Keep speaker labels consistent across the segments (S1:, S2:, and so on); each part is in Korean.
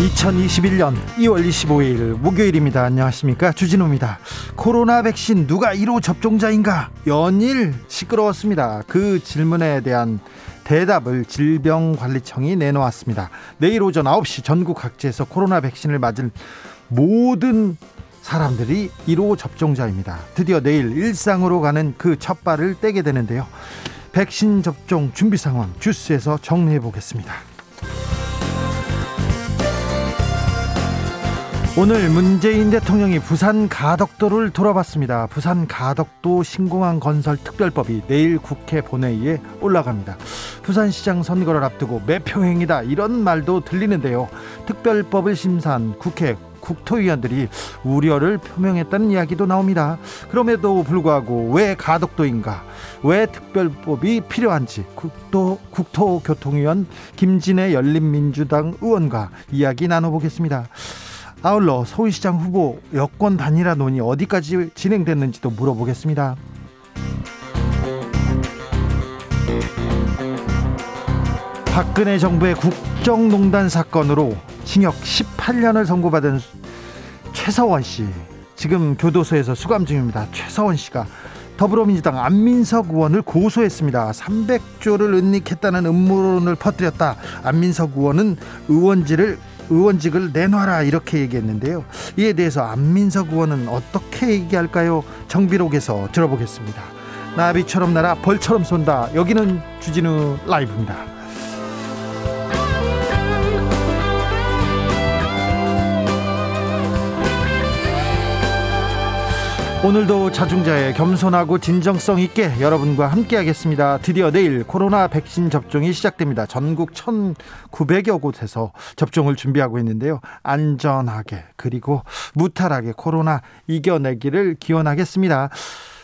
S1: 2021년 2월 25일 목요일입니다. 안녕하십니까. 주진우입니다. 코로나 백신 누가 1호 접종자인가? 연일 시끄러웠습니다. 그 질문에 대한 대답을 질병관리청이 내놓았습니다. 내일 오전 9시 전국 각지에서 코로나 백신을 맞은 모든 사람들이 1호 접종자입니다. 드디어 내일 일상으로 가는 그 첫 발을 떼게 되는데요. 백신 접종 준비 상황 주스에서 정리해 보겠습니다. 오늘 문재인 대통령이 부산 가덕도를 돌아봤습니다. 부산 가덕도 신공항 건설 특별법이 내일 국회 본회의에 올라갑니다. 부산시장 선거를 앞두고 매표행이다 이런 말도 들리는데요. 특별법을 심사한 국회 국토위원들이 우려를 표명했다는 이야기도 나옵니다. 그럼에도 불구하고 왜 가덕도인가? 왜 특별법이 필요한지 국토 국토교통위원 김진애 열린민주당 의원과 이야기 나눠보겠습니다. 아울러 서울시장 후보 여권 단일화 논의 어디까지 진행됐는지도 물어보겠습니다. 박근혜 정부의 국정농단 사건으로 징역 18년을 선고받은 최서원 씨 지금 교도소에서 수감 중입니다. 최서원 씨가 더불어민주당 안민석 의원을 고소했습니다. 300조를 은닉했다는 음모론을 퍼뜨렸다. 안민석 의원은 의원직을 의원직을 내놔라 이렇게 얘기했는데요. 이에 대해서 안민석 의원은 어떻게 얘기할까요? 정비록에서 들어보겠습니다. 나비처럼 날아 벌처럼 쏜다. 여기는 주진우 라이브입니다. 오늘도 자중자의 겸손하고 진정성 있게 여러분과 함께하겠습니다. 드디어 내일 코로나 백신 접종이 시작됩니다. 전국 1,900여 곳에서 접종을 준비하고 있는데요. 안전하게 그리고 무탈하게 코로나 이겨내기를 기원하겠습니다.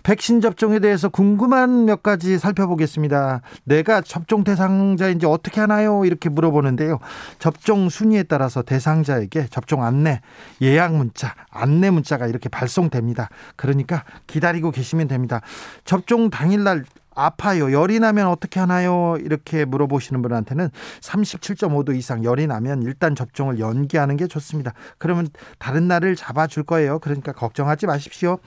S1: 백신 접종에 대해서 궁금한 몇 가지 살펴보겠습니다. 내가 접종 대상자인지 어떻게 하나요? 이렇게 물어보는데요. 접종 순위에 따라서 대상자에게 접종 안내, 예약 문자, 안내 문자가 이렇게 발송됩니다. 그러니까 기다리고 계시면 됩니다. 접종 당일날 아파요. 열이 나면 어떻게 하나요? 이렇게 물어보시는 분한테는 37.5도 이상 열이 나면 일단 접종을 연기하는 게 좋습니다. 그러면 다른 날을 잡아줄 거예요. 그러니까 걱정하지 마십시오.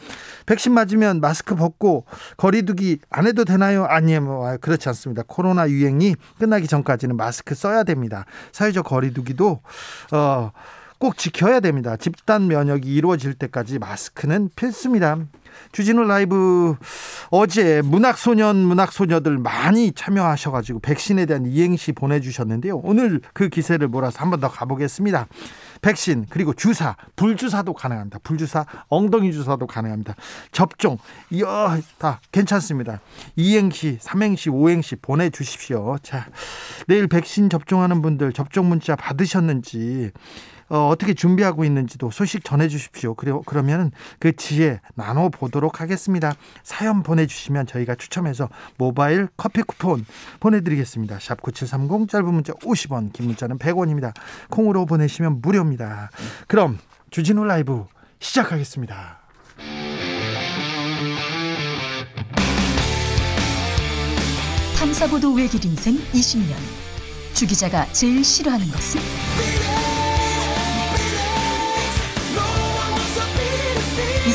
S1: 백신 맞으면 마스크 벗고 거리두기 안 해도 되나요? 아니요. 뭐 그렇지 않습니다. 코로나 유행이 끝나기 전까지는 마스크 써야 됩니다. 사회적 거리두기도 어, 꼭 지켜야 됩니다. 집단 면역이 이루어질 때까지 마스크는 필수입니다. 주진우 라이브 어제 문학소년 문학소녀들 많이 참여하셔가지고 백신에 대한 이행시 보내주셨는데요. 오늘 그 기세를 몰아서 한 번 더 가보겠습니다. 백신 그리고 주사 불주사도 가능합니다. 불주사 엉덩이 주사도 가능합니다. 접종 이어 다 괜찮습니다. 이행시 삼행시 오행시 보내주십시오. 자 내일 백신 접종하는 분들 접종 문자 받으셨는지 어, 어떻게 준비하고 있는지도 소식 전해 주십시오. 그래, 그러면 그 지혜 나눠 보도록 하겠습니다. 사연 보내주시면 저희가 추첨해서 모바일 커피 쿠폰 보내드리겠습니다. 샵 9730 짧은 문자 50원 긴 문자는 100원입니다. 콩으로 보내시면 무료입니다. 그럼 주진우 라이브 시작하겠습니다.
S2: 탐사보도 외길 인생 20년 주 기자가 제일 싫어하는 것은?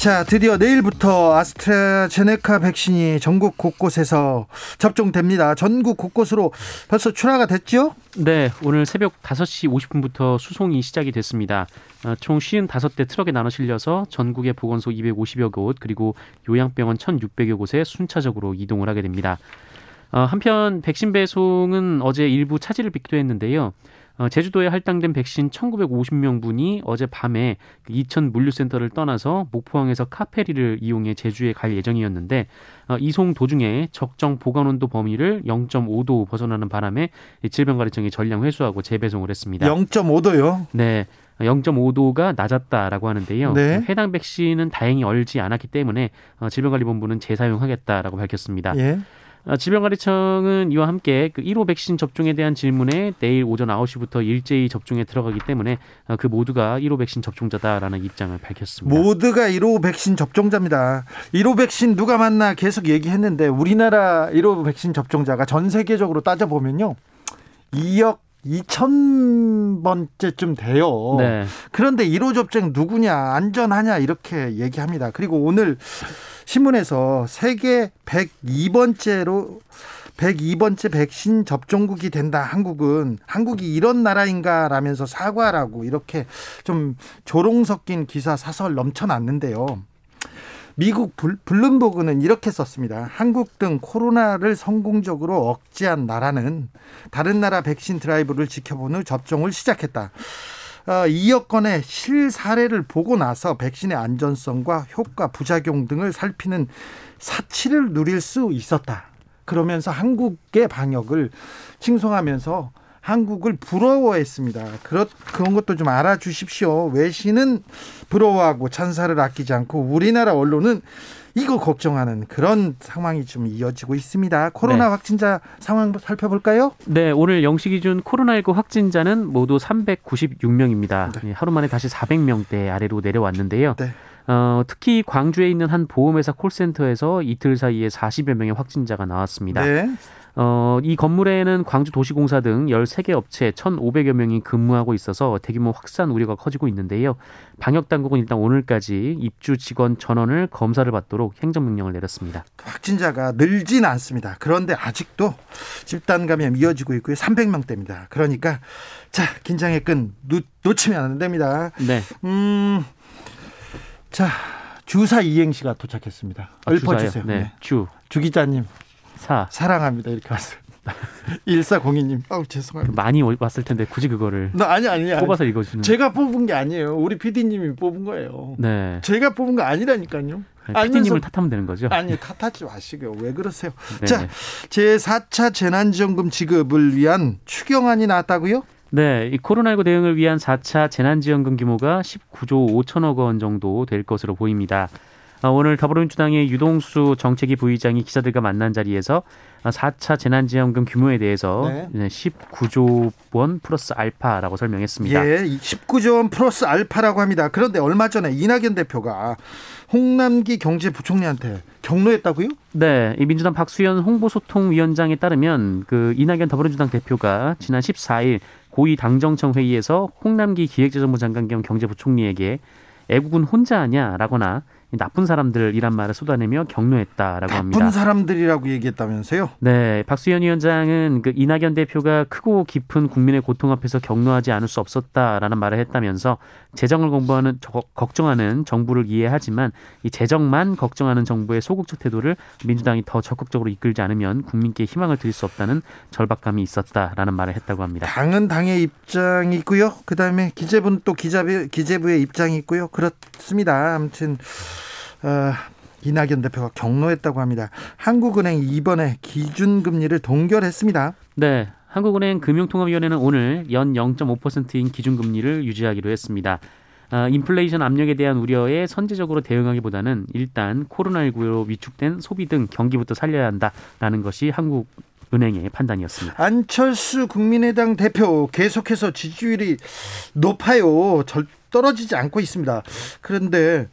S1: 자, 드디어 내일부터 아스트라제네카 백신이 전국 곳곳에서 접종됩니다. 전국 곳곳으로 벌써 출하가 됐죠?
S3: 네, 오늘 새벽 5시 50분부터 수송이 시작이 됐습니다. 어, 총 55대 트럭에 나눠 실려서 전국의 보건소 250여 곳 그리고 요양병원 1,600여 곳에 순차적으로 이동을 하게 됩니다. 어, 한편 백신 배송은 어제 일부 차질을 빚기도 했는데요. 어, 제주도에 할당된 백신 1,950명분이 어제 밤에 그 이천 물류센터를 떠나서 목포항에서 카페리를 이용해 제주에 갈 예정이었는데 어, 이송 도중에 적정 보관 온도 범위를 0.5도 벗어나는 바람에 질병관리청이 전량 회수하고 재배송을 했습니다.
S1: 0.5도요?
S3: 네. 0.5도가 낮았다라고 하는데요.
S1: 네.
S3: 해당 백신은 다행히 얼지 않았기 때문에 어, 질병관리본부는 재사용하겠다라고 밝혔습니다.
S1: 예.
S3: 어, 질병관리청은 이와 함께 그 1호 백신 접종에 대한 질문에 내일 오전 9시부터 일제히 접종에 들어가기 때문에 어, 그 모두가 1호 백신 접종자다라는 입장을 밝혔습니다.
S1: 모두가 1호 백신 접종자입니다. 1호 백신 누가 맞나 계속 얘기했는데 우리나라 1호 백신 접종자가 전 세계적으로 따져보면요. 2억 2천 번째쯤 돼요.
S3: 네.
S1: 그런데 1호 접종 누구냐, 안전하냐 이렇게 얘기합니다. 그리고 오늘 신문에서 세계 102번째로 102번째 백신 접종국이 된다. 한국은 한국이 이런 나라인가 라면서 사과라고 이렇게 좀 조롱 섞인 기사 사설 넘쳐났는데요. 미국 블룸버그는 이렇게 썼습니다. 한국 등 코로나를 성공적으로 억제한 나라는 다른 나라 백신 드라이브를 지켜본 후 접종을 시작했다. 2억 어, 건의 실사례를 보고 나서 백신의 안전성과 효과, 부작용 등을 살피는 사치를 누릴 수 있었다. 그러면서 한국의 방역을 칭송하면서 한국을 부러워했습니다. 그렇, 그런 것도 좀 알아주십시오. 외신은 부러워하고 찬사를 아끼지 않고 우리나라 언론은 이거 걱정하는 그런 상황이 좀 이어지고 있습니다. 코로나 네. 확진자 상황 살펴볼까요?
S3: 네, 오늘 영시 기준 코로나19 확진자는 모두 396명입니다. 네. 예, 하루 만에 다시 400명대 아래로 내려왔는데요. 네. 어, 특히 광주에 있는 한 보험회사 콜센터에서 이틀 사이에 40여 명의 확진자가 나왔습니다. 네. 어, 이 건물에는 광주 도시공사 등 13개 업체 1,500여 명이 근무하고 있어서 대규모 확산 우려가 커지고 있는데요. 방역 당국은 일단 오늘까지 입주 직원 전원을 검사를 받도록 행정명령을 내렸습니다.
S1: 확진자가 늘진 않습니다. 그런데 아직도 집단 감염 이어지고 있고요. 300명대입니다. 그러니까 자, 긴장의 끈 놓, 놓치면 안 됩니다. 네. 음. 자, 주사 이행시가 도착했습니다.
S3: 아, 읊어주세요. 네. 네. 주.
S1: 주 기자님.
S3: 사.
S1: 사랑합니다. 이렇게 왔어요. 1402님. 아우 죄송합니다.
S3: 많이 왔을 텐데 굳이 그거를
S1: 나 아니 아니
S3: 뽑아서 읽어 주는.
S1: 제가 뽑은 게 아니에요. 우리 PD님이 뽑은 거예요. 네. 제가 뽑은 거 아니라니까요.
S3: PD님을 탓하면 되는 거죠?
S1: 아니 탓하지 마시고요. 왜 그러세요? 네. 자, 제 4차 재난지원금 지급을 위한 추경안이 나왔다고요?
S3: 네, 이 코로나19 대응을 위한 4차 재난지원금 규모가 19조 5천억 원 정도 될 것으로 보입니다. 아, 오늘 더불어민주당의 유동수 정책위 부의장이 기자들과 만난 자리에서 4차 재난지원금 규모에 대해서 네. 19조 원 플러스 알파라고 설명했습니다.
S1: 예, 19조 원 플러스 알파라고 합니다. 그런데 얼마 전에 이낙연 대표가 홍남기 경제부총리한테 경로했다고요?
S3: 네, 이 민주당 박수현 홍보소통위원장에 따르면 그 이낙연 더불어민주당 대표가 지난 14일 고위 당정청 회의에서 홍남기 기획재정부 장관 겸 경제부총리에게 애국은 혼자 하냐라거나 나쁜 사람들이란 말을 쏟아내며 격려했다라고 합니다.
S1: 나쁜 사람들이라고 얘기했다면서요?
S3: 네, 박수현 위원장은 그 이낙연 대표가 크고 깊은 국민의 고통 앞에서 격려하지 않을 수 없었다라는 말을 했다면서 재정을 공부하는 걱정하는 정부를 이해하지만 이 재정만 걱정하는 정부의 소극적 태도를 민주당이 더 적극적으로 이끌지 않으면 국민께 희망을 드릴 수 없다는 절박감이 있었다라는 말을 했다고 합니다.
S1: 당은 당의 입장이 있고요. 그다음에 기재부는 또 기자부, 기재부의 입장이 있고요. 그렇습니다. 아무튼 어, 이낙연 대표가 경로했다고 합니다. 한국은행이 이번에 기준금리를 동결했습니다.
S3: 네. 한국은행 금융통화위원회는 오늘 연 0.5%인 기준금리를 유지하기로 했습니다. 아, 인플레이션 압력에 대한 우려에 선제적으로 대응하기보다는 일단 코로나19로 위축된 소비 등 경기부터 살려야 한다라는 것이 한국 은행의 판단이었습니다.
S1: 안철수 국민의당 대표 계속해서 지지율이 높아요. 절 떨어지지 않고 있습니다. 그런데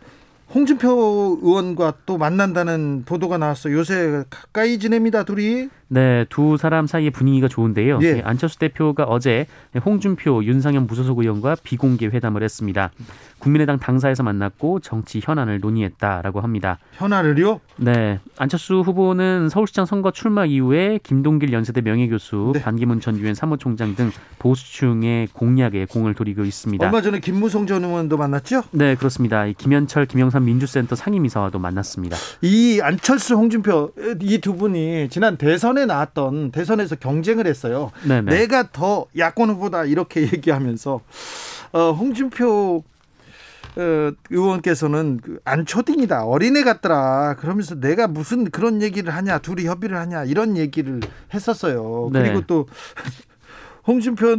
S1: 홍준표 의원과 또 만난다는 보도가 나왔어. 요새 가까이 지냅니다, 둘이.
S3: 네, 두 사람 사이의 분위기가 좋은데요.
S1: 예.
S3: 안철수 대표가 어제 홍준표, 윤상현 무소속 의원과 비공개 회담을 했습니다. 국민의당 당사에서 만났고 정치 현안을 논의했다라고 합니다.
S1: 현안을요?
S3: 네, 안철수 후보는 서울시장 선거 출마 이후에 김동길 연세대 명예교수,
S1: 네.
S3: 반기문 전 유엔 사무총장 등 보수층의 공약에 공을 들이고 있습니다.
S1: 얼마 전에 김무성 전 의원도 만났죠?
S3: 네, 그렇습니다. 이 김현철, 김영삼 민주센터 상임이사와도 만났습니다.
S1: 이 안철수, 홍준표 이 두 분이 지난 대선에 나왔던 대선에서 경쟁을 했어요.
S3: 네, 네.
S1: 내가 더 야권 후보다 이렇게 얘기하면서 어, 홍준표 어, 의원께서는 그 안초딩이다 어린애 같더라 그러면서 내가 무슨 그런 얘기를 하냐 둘이 협의를 하냐 이런 얘기를 했었어요
S3: 네.
S1: 그리고 또 홍준표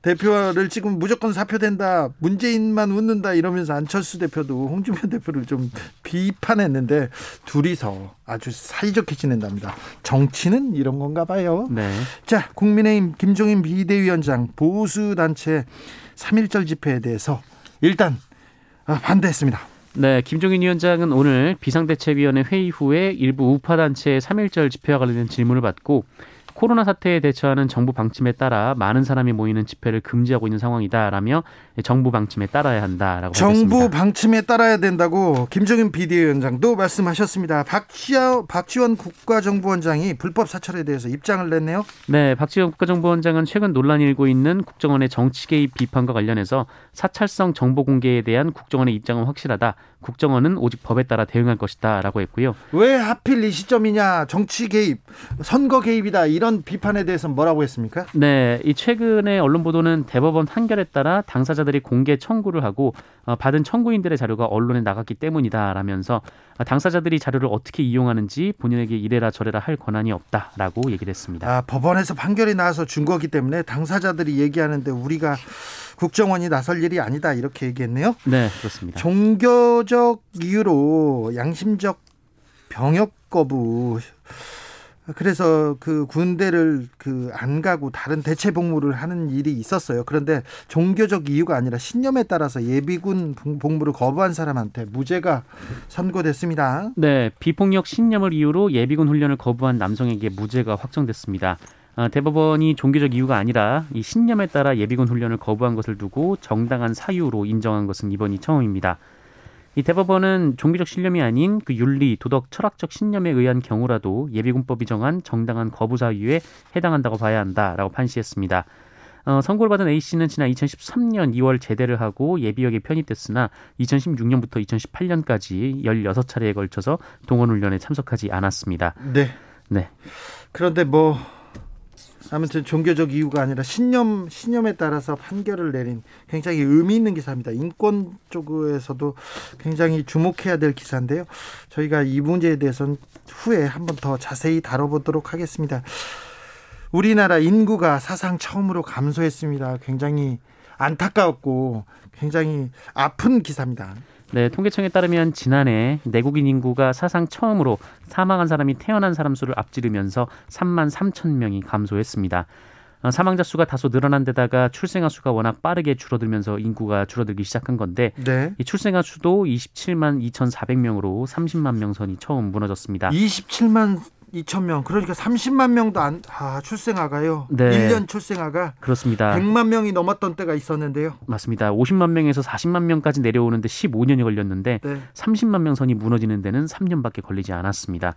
S1: 대표를 지금 무조건 사표된다 문재인만 웃는다 이러면서 안철수 대표도 홍준표 대표를 좀 비판했는데 둘이서 아주 사이좋게 지낸답니다 정치는 이런 건가 봐요
S3: 네.
S1: 자, 국민의힘 김종인 비대위원장 보수 단체 3.1절 집회에 대해서 일단 아, 반대했습니다.
S3: 네, 김종인 위원장은 오늘 비상대책위원회 회의 후에 일부 우파 단체의 3.1절 집회와 관련된 질문을 받고 코로나 사태에 대처하는 정부 방침에 따라 많은 사람이 모이는 집회를 금지하고 있는 상황이다라며 정부 방침에 따라야 한다라고
S1: 정부
S3: 밝혔습니다.
S1: 방침에 따라야 된다고 김종인 비대위원장도 말씀하셨습니다. 박지원, 박지원 국가정보원장이 불법 사찰에 대해서 입장을 냈네요.
S3: 네, 박지원 국가정보원장은 최근 논란이 일고 있는 국정원의 정치 개입 비판과 관련해서 사찰성 정보 공개에 대한 국정원의 입장은 확실하다. 국정원은 오직 법에 따라 대응할 것이다라고 했고요.
S1: 왜 하필 이 시점이냐? 정치 개입, 선거 개입이다. 이런 비판에 대해서 뭐라고 했습니까?
S3: 네, 이 최근에 언론 보도는 대법원 판결에 따라 당사자들이 공개 청구를 하고 어, 받은 청구인들의 자료가 언론에 나갔기 때문이다라면서 어, 당사자들이 자료를 어떻게 이용하는지 본인에게 이래라 저래라 할 권한이 없다라고 얘기를 했습니다.
S1: 아, 법원에서 판결이 나와서 준 거기 때문에 당사자들이 얘기하는데 우리가 국정원이 나설 일이 아니다 이렇게 얘기했네요.
S3: 네, 그렇습니다.
S1: 종교적 이유로 양심적 병역 거부 그래서 그 군대를 그 안 가고 다른 대체 복무를 하는 일이 있었어요. 그런데 종교적 이유가 아니라 신념에 따라서 예비군 복- 복무를 거부한 사람한테 무죄가 선고됐습니다.
S3: 네, 비폭력 신념을 이유로 예비군 훈련을 거부한 남성에게 무죄가 확정됐습니다. 아, 대법원이 종교적 이유가 아니라 이 신념에 따라 예비군 훈련을 거부한 것을 두고 정당한 사유로 인정한 것은 이번이 처음입니다. 이 대법원은 종교적 신념이 아닌 그 윤리, 도덕, 철학적 신념에 의한 경우라도 예비군법이 정한 정당한 거부 사유에 해당한다고 봐야 한다라고 판시했습니다. 어, 선고를 받은 A 씨는 지난 2013년 2월 제대를 하고 예비역에 편입됐으나 2016년부터 2018년까지 16차례에 걸쳐서 동원 훈련에 참석하지 않았습니다.
S1: 네.
S3: 네.
S1: 그런데 뭐 아무튼 종교적 이유가 아니라 신념 신념에 따라서 판결을 내린 굉장히 의미 있는 기사입니다. 인권 쪽에서도 굉장히 주목해야 될 기사인데요. 저희가 이 문제에 대해서는 후에 한번 더 자세히 다뤄보도록 하겠습니다. 우리나라 인구가 사상 처음으로 감소했습니다. 굉장히 안타까웠고 굉장히 아픈 기사입니다.
S3: 네, 통계청에 따르면 지난해 내국인 인구가 사상 처음으로 사망한 사람이 태어난 사람 수를 앞지르면서 3만 3천 명이 감소했습니다. 어, 사망자 수가 다소 늘어난 데다가 출생아 수가 워낙 빠르게 줄어들면서 인구가 줄어들기 시작한 건데
S1: 네.
S3: 이 출생아 수도 27만 2,400명으로 30만 명 선이 처음 무너졌습니다.
S1: 27만 2천 명 그러니까 30만 명도 안 아, 출생아가요.
S3: 네.
S1: 1년 출생아가
S3: 그렇습니다.
S1: 100만 명이 넘었던 때가 있었는데요.
S3: 맞습니다. 50만 명에서 40만 명까지 내려오는데 15년이 걸렸는데
S1: 네.
S3: 30만 명 선이 무너지는 데는 3년밖에 걸리지 않았습니다.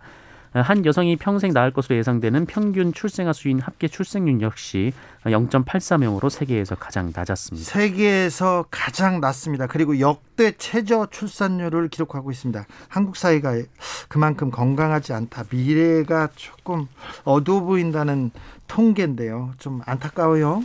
S3: 한 여성이 평생 낳을 것으로 예상되는 평균 출생아 수인 합계 출생률 역시 0.84명으로 세계에서 가장 낮았습니다.
S1: 세계에서 가장 낮습니다. 그리고 역대 최저 출산율을 기록하고 있습니다. 한국 사회가 그만큼 건강하지 않다. 미래가 조금 어두워 보인다는 통계인데요. 좀 안타까워요.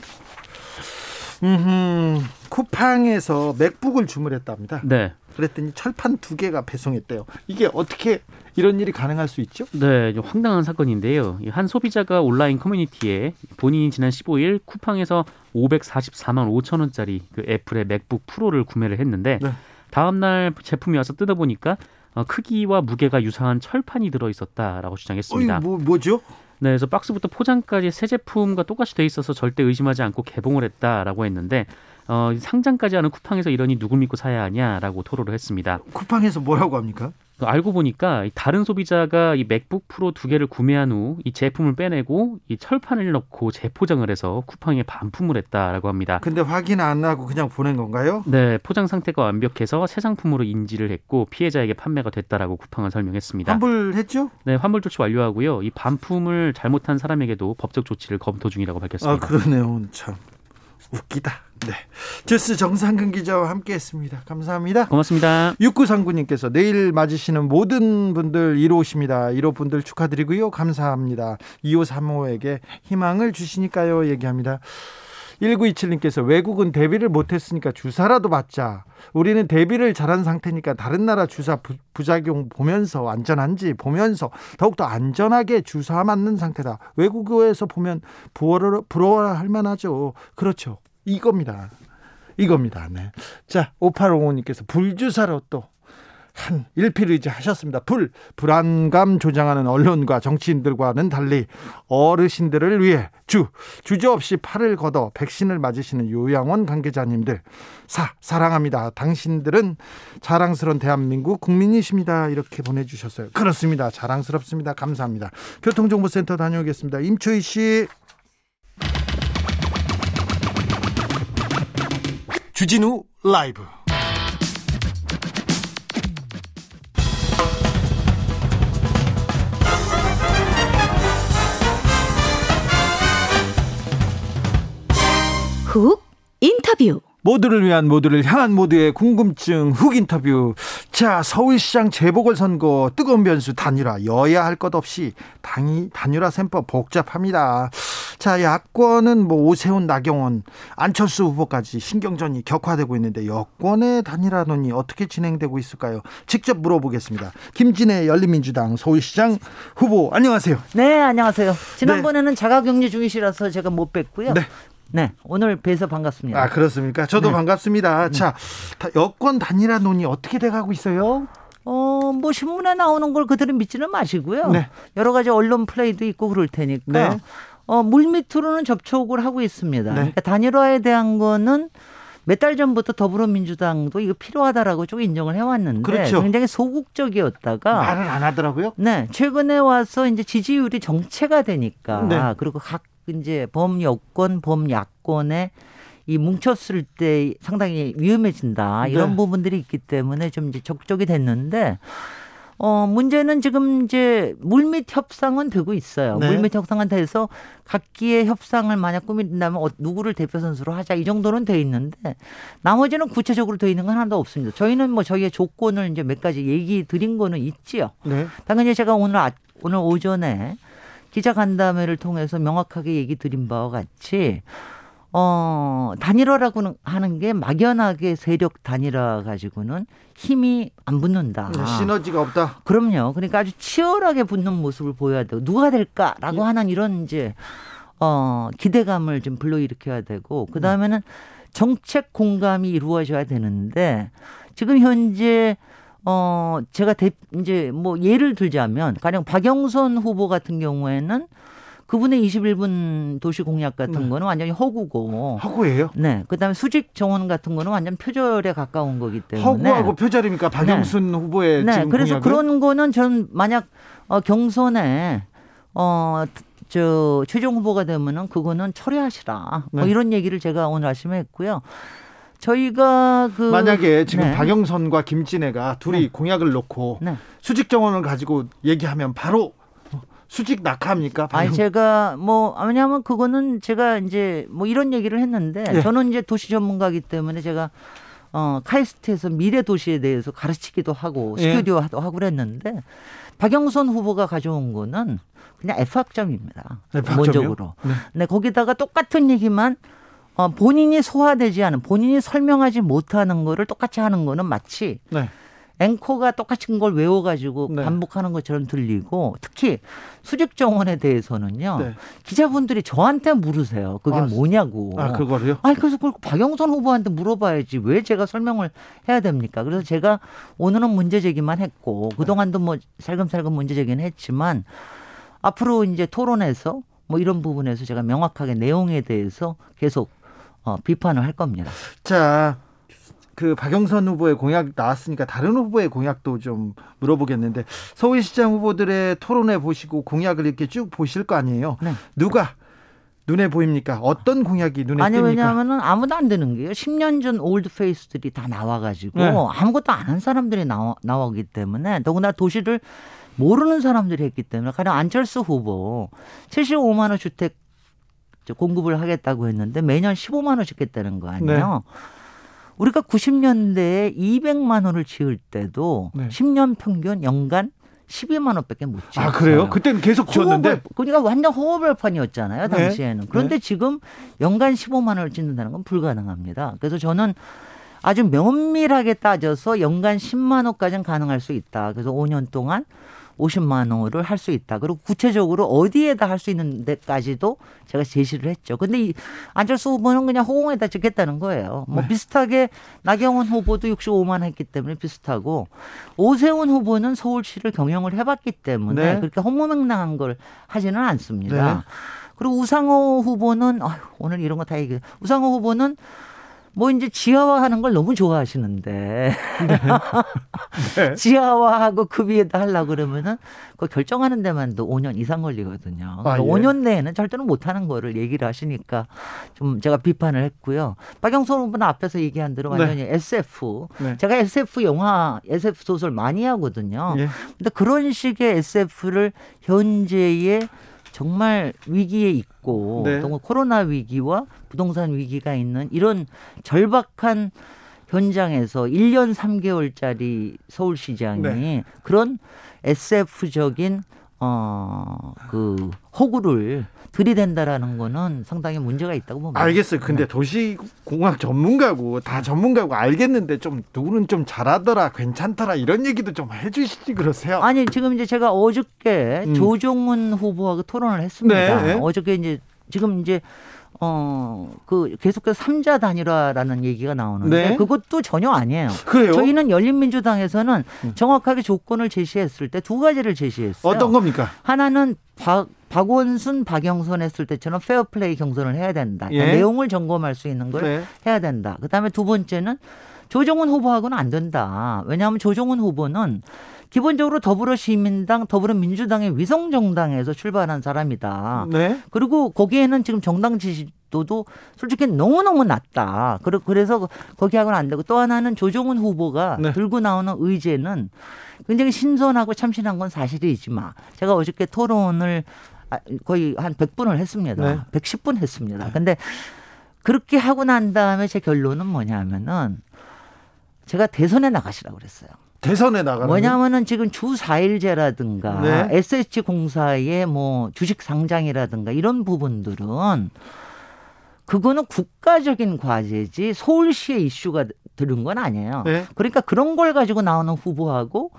S1: 음, 쿠팡에서 맥북을 주문했답니다.
S3: 네.
S1: 그랬더니 철판 두 개가 배송했대요. 이게 어떻게 이런 일이 가능할 수 있죠?
S3: 네, 좀 황당한 사건인데요. 이한 소비자가 온라인 커뮤니티에 본인이 지난 15일 쿠팡에서 544만 5천 원짜리 그 애플의 맥북 프로를 구매를 했는데
S1: 네.
S3: 다음 날 제품이 와서 뜯어보니까 어, 크기와 무게가 유사한 철판이 들어 있었다라고 주장했습니다.
S1: 어이, 뭐 뭐죠?
S3: 네, 그래서 박스부터 포장까지 새 제품과 똑같이 돼 있어서 절대 의심하지 않고 개봉을 했다라고 했는데 어, 상장까지 하는 쿠팡에서 이러니 누굴 믿고 사야 하냐라고 토로를 했습니다.
S1: 쿠팡에서 뭐라고 합니까?
S3: 그 알고 보니까 다른 소비자가 이 맥북 프로 두 개를 구매한 후 이 제품을 빼내고 이 철판을 넣고 재포장을 해서 쿠팡에 반품을 했다라고 합니다.
S1: 근데 확인 안 하고 그냥 보낸 건가요?
S3: 네, 포장 상태가 완벽해서 새 상품으로 인지를 했고 피해자에게 판매가 됐다라고 쿠팡은 설명했습니다.
S1: 환불했죠?
S3: 네, 환불 조치 완료하고요. 이 반품을 잘못한 사람에게도 법적 조치를 검토 중이라고
S1: 아
S3: 밝혔습니다.
S1: 그러네요. 참 웃기다. 네. 주스 정상근 기자와 함께 했습니다. 감사합니다.
S3: 고맙습니다.
S1: 6939님께서 내일 맞으시는 모든 분들 1호십니다. 1호 분들 축하드리고요. 감사합니다. 2535에게 희망을 주시니까요. 얘기합니다. 1927님께서 외국은 대비를 못했으니까 주사라도 맞자. 우리는 대비를 잘한 상태니까 다른 나라 주사 부, 부작용 보면서 안전한지 보면서 더욱더 안전하게 주사 맞는 상태다. 외국에서 보면 부러워, 부러워할 만하죠. 그렇죠. 이겁니다. 이겁니다. 네. 자, 5855님께서 불주사로 또 한 일필의지 하셨습니다. 불 불안감 조장하는 언론과 정치인들과는 달리 어르신들을 위해 주 주저 없이 팔을 걷어 백신을 맞으시는 요양원 관계자님들 사 사랑합니다. 당신들은 자랑스러운 대한민국 국민이십니다. 이렇게 보내주셨어요. 그렇습니다. 자랑스럽습니다. 감사합니다. 교통정보센터 다녀오겠습니다. 임초희 씨. 주진우 라이브.
S4: 훅 인터뷰.
S1: 모두를 위한 모두를 향한 모두의 궁금증 훅 인터뷰. 자, 서울시장 재보궐선거 뜨거운 변수 단일화 여야 할 것 없이 당이 단일화 셈법 복잡합니다. 자, 야권은 뭐 오세훈, 나경원, 안철수 후보까지 신경전이 격화되고 있는데 여권의 단일화 논의 어떻게 진행되고 있을까요? 직접 물어보겠습니다. 김진애 열린민주당 서울시장 후보 안녕하세요.
S5: 네, 안녕하세요. 지난번에는 자가격리 중이시라서 제가 못 뵀고요.
S1: 네.
S5: 네, 오늘 뵈서 반갑습니다.
S1: 아 그렇습니까? 저도
S5: 네.
S1: 반갑습니다. 자, 다- 여권 단일화 논의 어떻게 돼가고 있어요?
S5: 어, 뭐 신문에 나오는 걸 그대로 믿지는 마시고요.
S1: 네.
S5: 여러 가지 언론 플레이도 있고 그럴 테니까
S1: 네.
S5: 어, 물밑으로는 접촉을 하고 있습니다.
S1: 네.
S5: 그러니까 단일화에 대한 거는 몇 달 전부터 더불어민주당도 이거 필요하다라고 쭉 인정을 해왔는데
S1: 그렇죠.
S5: 굉장히 소극적이었다가
S1: 말을 안 하더라고요.
S5: 네, 최근에 와서 이제 지지율이 정체가 되니까
S1: 네.
S5: 그리고 각 이제 범여권, 범야권에 이 뭉쳤을 때 상당히 위험해진다 이런
S1: 네.
S5: 부분들이 있기 때문에 좀 이제 적극적이 됐는데 어 문제는 지금 이제 물밑 협상은 되고 있어요.
S1: 네.
S5: 물밑 협상은 돼서 각기의 협상을 만약 꾸민다면 어, 누구를 대표 선수로 하자 이 정도는 돼 있는데 나머지는 구체적으로 돼 있는 건 하나도 없습니다. 저희는 뭐 저희의 조건을 이제 몇 가지 얘기 드린 거는 있지요.
S1: 네.
S5: 당연히 제가 오늘 아, 오늘 오전에 기자 간담회를 통해서 명확하게 얘기 드린 바와 같이 어 단일화라고는 하는 게 막연하게 세력 단일화 가지고는 힘이 안 붙는다.
S1: 네, 시너지가 없다.
S5: 그럼요. 그러니까 아주 치열하게 붙는 모습을 보여야 되고 누가 될까라고
S1: 예.
S5: 하는 이런 이제 어 기대감을 좀 불러일으켜야 되고 그 다음에는 정책 공감이 이루어져야 되는데 지금 현재 어 제가 대, 이제 뭐 예를 들자면 가령 박영선 후보 같은 경우에는 그분의 21분 도시 공약 같은
S1: 네.
S5: 거는 완전히 허구고
S1: 허구예요.
S5: 네 그다음에 수직 정원 같은 거는 완전 표절에 가까운 거기 때문에
S1: 허구하고 표절입니까? 박영순 후보의
S5: 네,
S1: 지금
S5: 그래서
S1: 공약은?
S5: 그런 거는 전 만약 어, 경선에 어, 저 최종 후보가 되면은 그거는 처리하시라. 뭐
S1: 네.
S5: 이런 얘기를 제가 오늘 아침에 했고요. 저희가 그
S1: 만약에 지금
S5: 네.
S1: 박영선과 김진애가 둘이 공약을 놓고
S5: 네.
S1: 수직 정원을 가지고 얘기하면 바로 수직 낙하합니까?
S5: 아니
S1: 박영-
S5: 제가 뭐 왜냐하면 그거는 제가 이제 뭐 이런 얘기를 했는데
S1: 예.
S5: 저는 이제 도시 전문가이기 때문에 제가 어 카이스트에서 미래 도시에 대해서 가르치기도 하고
S1: 예.
S5: 스튜디오도 하고 그랬는데 박영선 후보가 가져온 거는 그냥 F학점입니다.
S1: F학점이요?
S5: 기본적으로.
S1: 네.
S5: 네, 거기다가 똑같은 얘기만 어, 본인이 소화되지 않은 본인이 설명하지 못하는 거를 똑같이 하는 거는 마치
S1: 네.
S5: 앵커가 똑같은 걸 외워가지고
S1: 네.
S5: 반복하는 것처럼 들리고 특히 수직 정원에 대해서는요
S1: 네.
S5: 기자분들이 저한테 물으세요 그게
S1: 아,
S5: 뭐냐고
S1: 아 그거를요?
S5: 아니 그래서 그걸 박영선 후보한테 물어봐야지 왜 제가 설명을 해야 됩니까? 그래서 제가 오늘은 문제 제기만 했고 그 동안도 뭐 살금살금 문제 제기는 했지만 앞으로 이제 토론에서 뭐 이런 부분에서 제가 명확하게 내용에 대해서 계속 어, 비판을 할 겁니다.
S1: 자, 그 박영선 후보의 공약 나왔으니까 다른 후보의 공약도 좀 물어보겠는데 서울시장 후보들의 토론회 보시고 공약을 이렇게 쭉 보실 거 아니에요?
S5: 네.
S1: 누가 눈에 보입니까? 어떤 공약이 눈에
S5: 아니
S1: 띕니까?
S5: 왜냐하면은 아무도 안 되는 게요. 10년 전 old face들이 다 나와가지고
S1: 네.
S5: 아무것도 안 한 사람들이 나와, 나오기 때문에 더구나 도시를 모르는 사람들이 했기 때문에 가령 안철수 후보 75만 원 주택 저 공급을 하겠다고 했는데 매년 15만 원씩 했다는 거 아니에요.
S1: 네.
S5: 우리가 90년대에 200만 원을 지을 때도
S1: 네.
S5: 10년 평균 연간 12만 원밖에 못 지었어요.
S1: 아 그래요? 그때는 계속 지었는데
S5: 그러니까 완전 호흡을판이었잖아요
S1: 네.
S5: 당시에는. 그런데 지금 연간 15만 원을 짓는다는 건 불가능합니다. 그래서 저는 아주 면밀하게 따져서 연간 10만 원까지는 가능할 수 있다. 그래서 5년 동안 50만 원을 할 수 있다. 그리고 구체적으로 어디에다 할 수 있는 데까지도 제가 제시를 했죠. 근데 이 안철수 후보는 그냥 호응에다 찍겠다는 거예요. 뭐
S1: 네.
S5: 비슷하게 나경원 후보도 65만 원 했기 때문에 비슷하고 오세훈 후보는 서울시를 경영을 해봤기 때문에
S1: 네.
S5: 그렇게 허무맹랑한 걸 하지는 않습니다.
S1: 네.
S5: 그리고 우상호 후보는 아휴, 오늘 이런 거 다 얘기해. 우상호 후보는 뭐 이제 지하화하는 걸 너무 좋아하시는데
S1: 네.
S5: 지하화하고 그 위에다 하려고 그러면은 그 결정하는 데만도 5년 이상 걸리거든요.
S1: 아,
S5: 그러니까
S1: 예.
S5: 5년 내에는 절대로 못하는 거를 얘기를 하시니까 좀 제가 비판을 했고요. 박영선 후보는 앞에서 얘기한 대로
S1: 네.
S5: 완전히 SF.
S1: 네.
S5: 제가 SF 영화, SF 소설 많이 하거든요.
S1: 예.
S5: 근데 그런 식의 SF를 현재의 정말 위기에 있고
S1: 네.
S5: 또 코로나 위기와 부동산 위기가 있는 이런 절박한 현장에서 1년 3개월짜리 서울시장이
S1: 네.
S5: 그런 SF적인 어 그 호구를 들이댄다라는 거는 상당히 문제가 있다고 봅니다.
S1: 알겠어요. 근데
S5: 네.
S1: 도시공학 전문가고 다 전문가고 알겠는데 좀 누구는 좀 잘하더라, 괜찮더라 이런 얘기도 좀 해주시지 그러세요.
S5: 아니 지금 이제 제가 어저께
S1: 음.
S5: 조종훈 후보하고 토론을 했습니다.
S1: 네.
S5: 어저께 이제 지금 이제 어 그 계속해서 삼자 단일화라는 얘기가 나오는데
S1: 네.
S5: 그것도 전혀 아니에요.
S1: 그래요?
S5: 저희는 열린민주당에서는
S1: 음.
S5: 정확하게 조건을 제시했을 때 두 가지를 제시했어요.
S1: 어떤 겁니까?
S5: 하나는 박, 박원순, 박영선 했을 때처럼 페어플레이 경선을 해야 된다. 그러니까
S1: 예.
S5: 내용을 점검할 수 있는 걸
S1: 네.
S5: 해야 된다. 그 다음에 두 번째는 조정훈 후보하고는 안 된다. 왜냐하면 조정훈 후보는 기본적으로 더불어시민당, 더불어민주당의 위성 정당에서 출발한 사람이다.
S1: 네.
S5: 그리고 거기에는 지금 정당 지지도도 솔직히 너무너무 낮다. 그래- 그래서 거기하고는 안 되고 또 하나는 조정훈 후보가
S1: 네.
S5: 들고 나오는 의제는 굉장히 신선하고 참신한 건 사실이지만 제가 어저께 토론을 아, 거의 한 100분을 했습니다.
S1: 네.
S5: 110분 했습니다. 근데 그렇게 하고 난 다음에 제 결론은 뭐냐면은 제가 대선에 나가시라고 그랬어요.
S1: 대선에 나가는.
S5: 뭐냐면은 지금 주 4일제라든가
S1: 네.
S5: SH 공사의 뭐 주식 상장이라든가 이런 부분들은 그거는 국가적인 과제지 서울시의 이슈가 들은 건 아니에요.
S1: 네.
S5: 그러니까 그런 걸 가지고 나오는 후보하고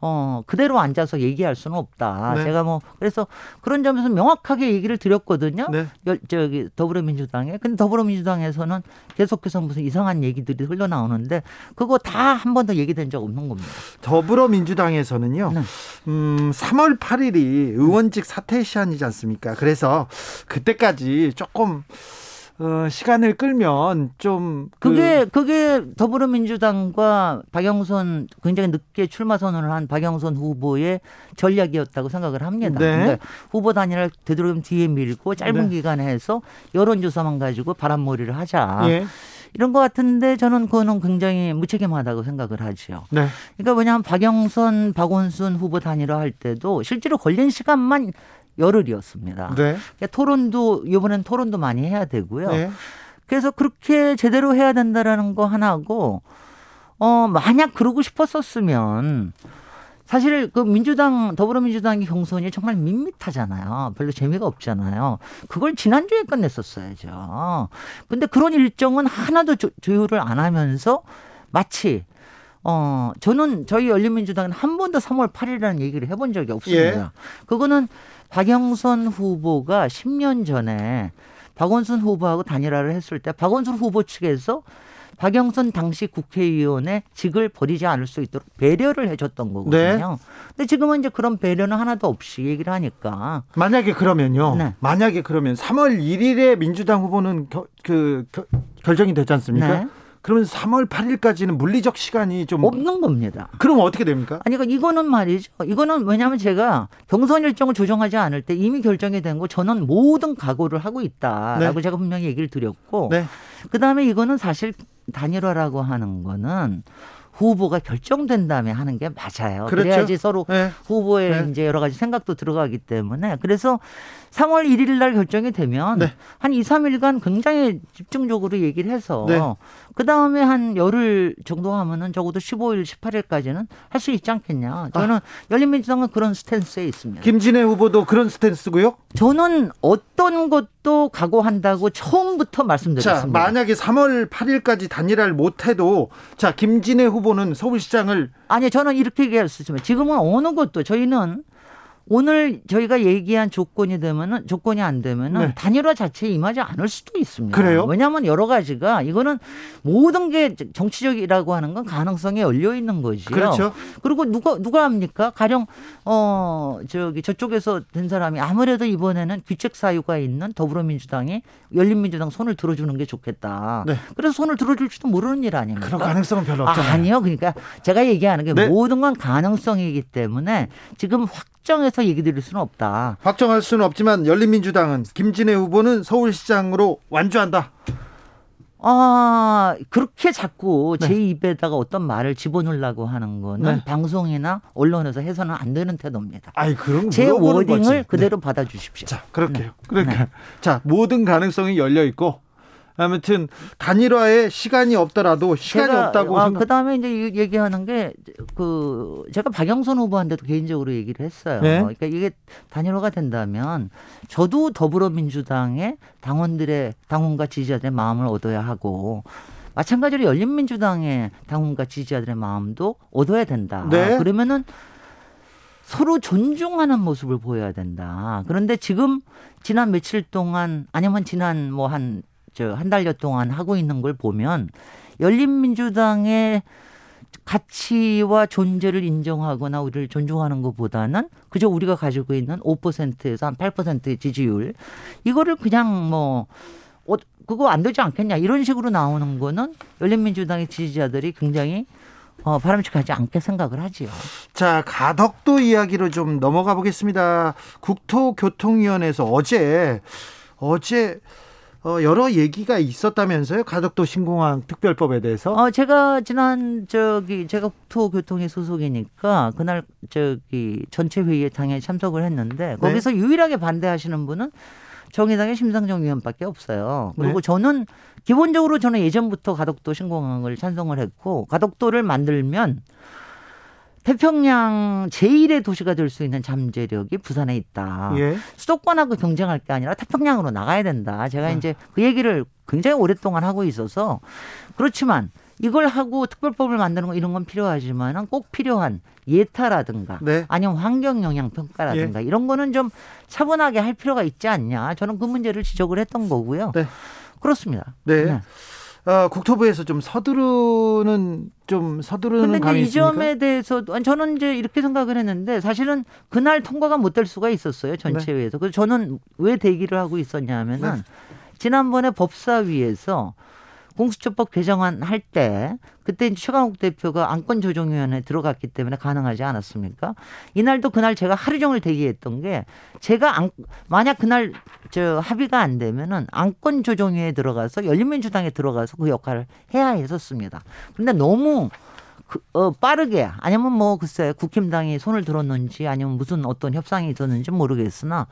S5: 어 그대로 앉아서 얘기할 수는 없다.
S1: 네.
S5: 제가 뭐 그래서 그런 점에서 명확하게 얘기를 드렸거든요.
S1: 네.
S5: 열- 저기 더불어민주당에 근데 더불어민주당에서는 계속해서 무슨 이상한 얘기들이 흘러나오는데 그거 다 한 번도 얘기된 적 없는 겁니다.
S1: 더불어민주당에서는요.
S5: 네.
S1: 음, 3월 8일이 의원직 사퇴 시한이지 않습니까? 그래서 그때까지 조금 어, 시간을 끌면 좀 그-
S5: 그게 그게 더불어민주당과 박영선 굉장히 늦게 출마 선언을 한 박영선 후보의 전략이었다고 생각을 합니다.
S1: 네.
S5: 그러니까 후보 단일을 되도록이면 뒤에 밀고 짧은
S1: 네.
S5: 기간에 해서 여론조사만 가지고 바람몰이를 하자.
S1: 예.
S5: 이런 것 같은데 저는 그거는 굉장히 무책임하다고 생각을 하죠.
S1: 네.
S5: 그러니까 왜냐하면 박영선, 박원순 후보 단일화 할 때도 실제로 걸린 시간만 열흘이었습니다.
S1: 네.
S5: 그러니까 토론도 이번엔 토론도 많이 해야 되고요.
S1: 네.
S5: 그래서 그렇게 제대로 해야 된다라는 거 하나고 어 만약 그러고 싶었었으면 사실 그 민주당 더불어민주당의 경선이 정말 밋밋하잖아요. 별로 재미가 없잖아요. 그걸 지난주에 끝냈었어야죠. 근데 그런 일정은 하나도 조, 조율을 안 하면서 마치 어 저는 저희 열린민주당은 한 번도 3월 8일이라는 얘기를 해본 적이 없습니다.
S1: 예.
S5: 그거는 박영선 후보가 10년 전에 박원순 후보하고 단일화를 했을 때 박원순 후보 측에서 박영선 당시 국회의원의 직을 버리지 않을 수 있도록 배려를 해줬던 거거든요. 근데 지금은 이제 그런 배려는 하나도 없이 얘기를 하니까
S1: 만약에 그러면요.
S5: 네.
S1: 만약에 그러면 3월 1일에 민주당 후보는 겨, 그 겨- 결정이 됐지 않습니까?
S5: 네.
S1: 그러면 3월 8일까지는 물리적 시간이 좀
S5: 없는 겁니다.
S1: 그럼 어떻게 됩니까?
S5: 아니, 그러니까 이거는 말이죠. 이거는 왜냐하면 제가 경선 일정을 조정하지 않을 때 이미 결정이 된 거 저는 모든 각오를 하고 있다라고
S1: 네.
S5: 제가 분명히 얘기를 드렸고
S1: 네.
S5: 그다음에 이거는 사실 단일화라고 하는 거는 후보가 결정된 다음에 하는 게 맞아요.
S1: 그렇죠.
S5: 그래야지 서로
S1: 네.
S5: 후보의
S1: 네.
S5: 이제 여러 가지 생각도 들어가기 때문에 그래서 3월 1일 날 결정이 되면
S1: 네.
S5: 한 2, 3일간 굉장히 집중적으로 얘기를 해서
S1: 네.
S5: 그다음에 한 열흘 정도 하면은 적어도 15일, 18일까지는 할 수 있지 않겠냐. 저는 열린민주당은 그런 스탠스에 있습니다.
S1: 김진애 후보도 그런 스탠스고요.
S5: 저는 어떤 것도 각오한다고 처음부터
S1: 자,
S5: 말씀드렸습니다.
S1: 만약에 3월 8일까지 단일화를 못 해도 자, 김진애 후보는 서울시장을
S5: 아니 저는 이렇게 얘기할 수 있지만 지금은 어느 것도 저희는 오늘 저희가 얘기한 조건이 되면은 조건이 안 되면은
S1: 네.
S5: 단일화 자체에 임하지 않을 수도 있습니다.
S1: 그래요?
S5: 왜냐하면 여러 가지가 이거는 모든 게 정치적이라고 하는 건 가능성에 열려 있는 거지요.
S1: 그렇죠.
S5: 그리고 누가 누가 합니까? 가령 어 저기 저쪽에서 된 사람이 아무래도 이번에는 귀책 사유가 있는 더불어민주당이 열린민주당 손을 들어주는 게 좋겠다.
S1: 네.
S5: 그래서 손을 들어줄지도 모르는 일 아닙니까?
S1: 그런 가능성은 별로
S5: 아,
S1: 없잖아요.
S5: 아 니요. 그러니까 제가 얘기하는 게
S1: 네.
S5: 모든 건 가능성이기 때문에 지금 확정해서 얘기 드릴 수는 없다.
S1: 확정할 수는 없지만 열린민주당은 김진애 후보는 서울시장으로 완주한다.
S5: 아, 그렇게 자꾸
S1: 네.
S5: 제 입에다가 어떤 말을 집어넣으려고 하는 거는
S1: 네.
S5: 방송이나 언론에서 해서는 안 되는 태도입니다.
S1: 아이 그런
S5: 제 워딩을
S1: 거지. 네.
S5: 그대로 받아 주십시오.
S1: 자, 그렇게요.
S5: 네.
S1: 그러니까
S5: 네.
S1: 자, 모든 가능성이 열려 있고 아무튼 단일화에 시간이 없더라도 시간이 없다고
S5: 아,
S1: 생각.
S5: 그다음에 이제 이- 얘기하는 게 그 제가 박영선 후보한테도 개인적으로 얘기를 했어요.
S1: 네.
S5: 그러니까 이게 단일화가 된다면 저도 더불어민주당의 당원들의 당원과 지지자들의 마음을 얻어야 하고 마찬가지로 열린민주당의 당원과 지지자들의 마음도 얻어야 된다.
S1: 네.
S5: 그러면은 서로 존중하는 모습을 보여야 된다. 그런데 지금 지난 며칠 동안 아니면 지난 뭐 한 저 한 달여 동안 하고 있는 걸 보면 열린민주당의 가치와 존재를 인정하거나 우리를 존중하는 것보다는 그저 우리가 가지고 있는 5%에서 한 8%의 지지율 이거를 그냥 뭐 어, 그거 안 되지 않겠냐 이런 식으로 나오는 거는 열린민주당의 지지자들이 굉장히 어, 바람직하지 않게 생각을 하지요.
S1: 자, 가덕도 이야기로 좀 넘어가 보겠습니다. 국토교통위원회에서 어제 어제 어, 여러 얘기가 있었다면서요? 가덕도 신공항 특별법에 대해서.
S5: 어, 제가 지난 저기 제가 국토교통의 소속이니까 그날 저기 전체 회의에 당연히 참석을 했는데
S1: 네.
S5: 거기서 유일하게 반대하시는 분은 정의당의 심상정 의원밖에 없어요. 그리고
S1: 네.
S5: 저는 기본적으로 저는 예전부터 가덕도 신공항을 찬성을 했고 가덕도를 만들면 태평양 제1의 도시가 될 수 있는 잠재력이 부산에 있다.
S1: 예.
S5: 수도권하고 경쟁할 게 아니라 태평양으로 나가야 된다. 제가
S1: 네.
S5: 이제 그 얘기를 굉장히 오랫동안 하고 있어서 그렇지만 이걸 하고 특별법을 만드는 거 이런 건 필요하지만은 꼭 필요한 예타라든가
S1: 네.
S5: 아니면 환경 영향 평가라든가 이런 거는 좀 차분하게 할 필요가 있지 않냐. 저는 그 문제를 지적을 했던 거고요.
S1: 네.
S5: 그렇습니다.
S1: 네. 어, 국토부에서 좀 서두르는 좀 서두르는
S5: 근데
S1: 감이 있습니까?
S5: 점에 대해서도 아니, 저는 이제 이렇게 생각을 했는데 사실은 그날 통과가 못 될 수가 있었어요 전체회에서. 그래서 저는 왜 대기를 하고 있었냐면은
S1: 네.
S5: 지난번에 법사위에서 공수처법 개정안 할 때 그때 최강욱 대표가 안건 조정위원회에 들어갔기 때문에 가능하지 않았습니까? 이날도 그날 제가 하루 종일 대기했던 게 제가 안, 만약 그날 저 합의가 안 되면은 안건 조정위에 들어가서 열린민주당에 들어가서 그 역할을 해야 했었습니다. 근데 너무 그, 어, 빠르게 아니면 뭐 글쎄 국힘당이 손을 들었는지 아니면 무슨 어떤 협상이 있었는지 모르겠으나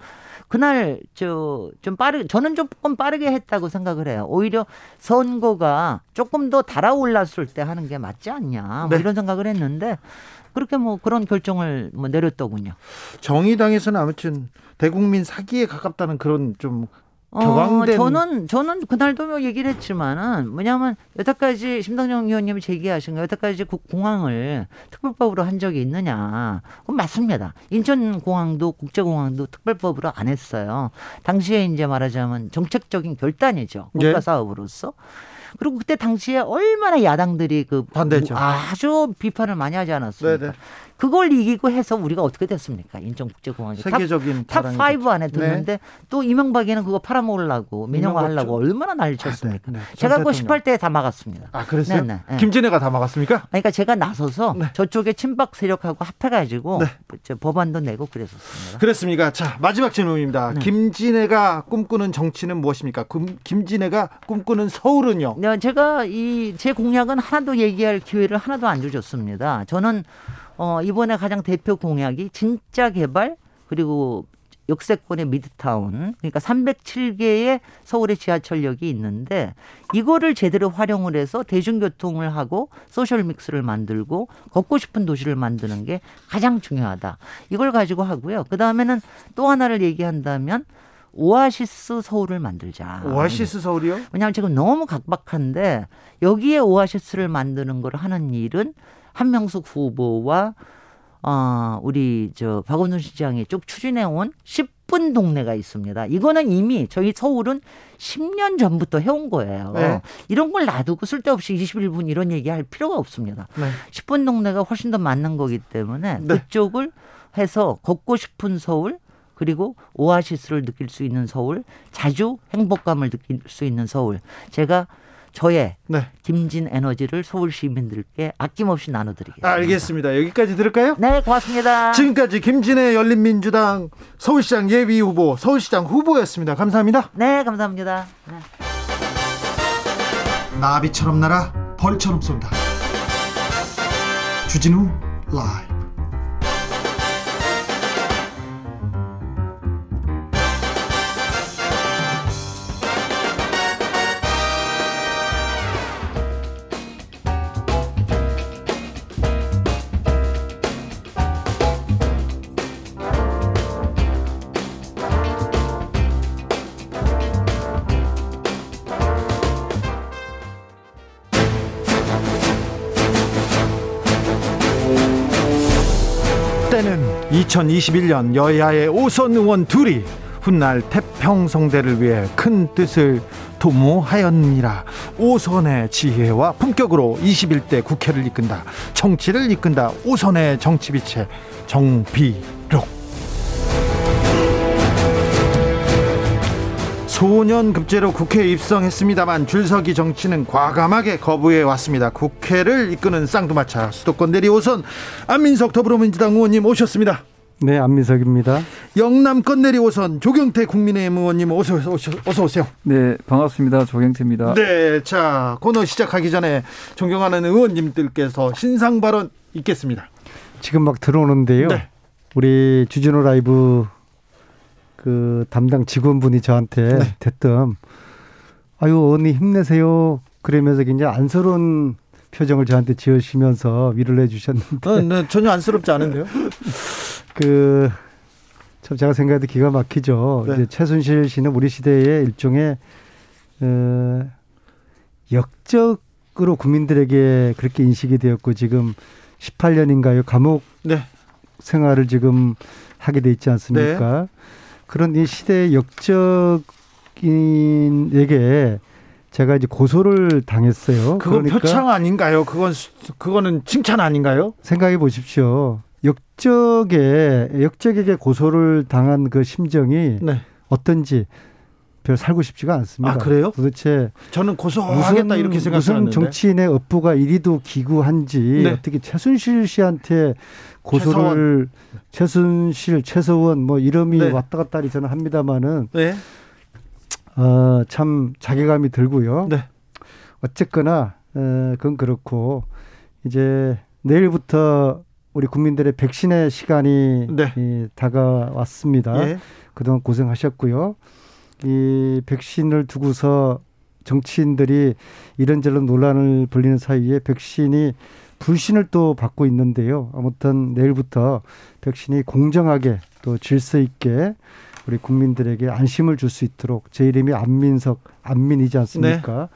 S5: 그날 저 좀 빠르게 저는 조금 빠르게 했다고 생각을 해요. 오히려 선거가 조금 더 달아올랐을 때 하는 게 맞지 않냐 뭐
S1: 네.
S5: 이런 생각을 했는데 그렇게 뭐 그런 결정을 뭐 내렸더군요.
S1: 정의당에서는 아무튼 대국민 사기에 가깝다는 그런 좀
S5: 어,
S1: 격앙된-
S5: 저는 저는 그날도 뭐 얘기를 했지만은 뭐냐면 여태까지 심상정 의원님이 제기하신 거 여태까지 국- 공항을 특별법으로 한 적이 있느냐? 그건 맞습니다. 인천 공항도 국제공항도 특별법으로 안 했어요. 당시에 이제 말하자면 정책적인 결단이죠. 국가
S1: 네.
S5: 사업으로서. 그리고 그때 당시에 얼마나 야당들이 그
S1: 반대죠.
S5: 아주 비판을 많이 하지 않았습니까?
S1: 네네.
S5: 그걸 이기고 해서 우리가 어떻게 됐습니까? 인천국제공항이 top,
S1: 세계적인
S5: top
S1: 자랑이
S5: 5 안에. 들었는데
S1: 네.
S5: 또 이명박에는 그거 팔아먹으려고 민영화하려고 얼마나 난리 쳤습니까?
S1: 네, 네.
S5: 제가
S1: 대통령.
S5: 18대에 다 막았습니다.
S1: 아 그랬어요?
S5: 네, 네, 네.
S1: 김진애가 다 막았습니까?
S5: 그러니까 제가 나서서
S1: 네.
S5: 저쪽에 친박 세력하고 합해가지고
S1: 네.
S5: 저 법안도 내고 그랬었습니다.
S1: 그렇습니까? 자 마지막 질문입니다.
S5: 네.
S1: 김진애가 꿈꾸는 정치는 무엇입니까? 금- 김진애가 꿈꾸는 서울은요?
S5: 네, 제가 이 제 공약은 하나도 얘기할 기회를 하나도 안 주셨습니다. 저는 어, 이번에 가장 대표 공약이 진짜 개발 그리고 역세권의 미드타운 그러니까 307개의 서울의 지하철역이 있는데 이거를 제대로 활용을 해서 대중교통을 하고 소셜 믹스를 만들고 걷고 싶은 도시를 만드는 게 가장 중요하다. 이걸 가지고 하고요. 그 다음에는 또 하나를 얘기한다면 오아시스 서울을 만들자.
S1: 오아시스 서울이요?
S5: 왜냐하면 지금 너무 각박한데 여기에 오아시스를 만드는 걸 하는 일은 한명숙 후보와 어, 우리 저 박원순 시장이 쭉 추진해온 10분 동네가 있습니다. 이거는 이미 저희 서울은 10년 전부터 해온 거예요.
S1: 네.
S5: 이런 걸 놔두고 쓸데없이 21분 이런 얘기할 필요가 없습니다.
S1: 네.
S5: 10분 동네가 훨씬 더 맞는 거기 때문에
S1: 네.
S5: 그쪽을 해서 걷고 싶은 서울 그리고 오아시스를 느낄 수 있는 서울 자주 행복감을 느낄 수 있는 서울 제가 저의
S1: 네.
S5: 김진 에너지를 서울 시민들께 아낌없이 나눠드리겠습니다.
S1: 알겠습니다. 여기까지 들을까요?
S5: 네, 고맙습니다.
S1: 지금까지 김진애 열린민주당 서울시장 예비 후보 서울시장 후보였습니다. 감사합니다.
S5: 네, 감사합니다. 네.
S1: 나비처럼 날아 벌처럼 쏜다. 주진우 라이브. 2021년 여야의 오선 의원 둘이 훗날 태평성대를 위해 큰 뜻을 도모하였느니라 오선의 지혜와 품격으로 21대 국회를 이끈다. 정치를 이끈다. 오선의 정치비체 정비록. 소년 급제로 국회에 입성했습니다만 줄서기 정치는 과감하게 거부해 왔습니다. 국회를 이끄는 쌍두마차 수도권 내리 오선. 안민석 더불어민주당 의원님 오셨습니다.
S4: 네, 안민석입니다.
S1: 영남권 내리 오선 조경태 국민의힘 의원님 어서, 어서, 어서 오세요.
S4: 네, 반갑습니다. 조경태입니다.
S1: 네, 자 코너 시작하기 전에 존경하는 의원님들께서 신상 발언 있겠습니다.
S4: 지금 막 들어오는데요.
S1: 네.
S4: 우리 주진호 라이브 그 담당 직원분이 저한테
S1: 네.
S4: 대뜸 아유 언니 힘내세요. 그러면서 굉장히 안쓰러운 표정을 저한테 지으시면서 위로를 해주셨는데
S1: 어, 네, 전혀 안쓰럽지 않은데요.
S4: 그 참 제가 생각해도 기가 막히죠.
S1: 네.
S4: 이제 최순실 씨는 우리 시대의 일종의 어, 역적으로 국민들에게 그렇게 인식이 되었고 지금 18년인가요 감옥
S1: 네,
S4: 생활을 지금 하게 돼 있지 않습니까? 그런 이 시대의 역적인에게 제가 이제 고소를 당했어요.
S1: 그건
S4: 그러니까
S1: 표창 아닌가요? 그건 수- 그거는 칭찬 아닌가요?
S4: 생각해 보십시오. 역적에 역적에게 고소를 당한 그 심정이
S1: 네,
S4: 어떤지 별 살고 싶지가 않습니다.
S1: 아, 그래요?
S4: 도대체
S1: 저는 고소하겠다 이렇게
S4: 무슨
S1: 생각했는데.
S4: 정치인의 업부가 이리도 기구한지
S1: 네.
S4: 어떻게 최순실 씨한테 고소를 최순실, 최서원 뭐 이름이
S1: 네.
S4: 왔다 갔다 하리 저는 합니다만은
S1: 네,
S4: 어, 참 자괴감이 들고요.
S1: 네,
S4: 어쨌거나 어, 그건 그렇고 이제 내일부터 우리 국민들의 백신의 시간이
S1: 네.
S4: 이, 다가왔습니다.
S1: 예.
S4: 그동안 고생하셨고요. 이 백신을 두고서 정치인들이 이런저런 논란을 벌리는 사이에 백신이 불신을 또 받고 있는데요. 아무튼 내일부터 백신이 공정하게 또 질서 있게 우리 국민들에게 안심을 줄 수 있도록 제 이름이 안민석 안민이지 않습니까?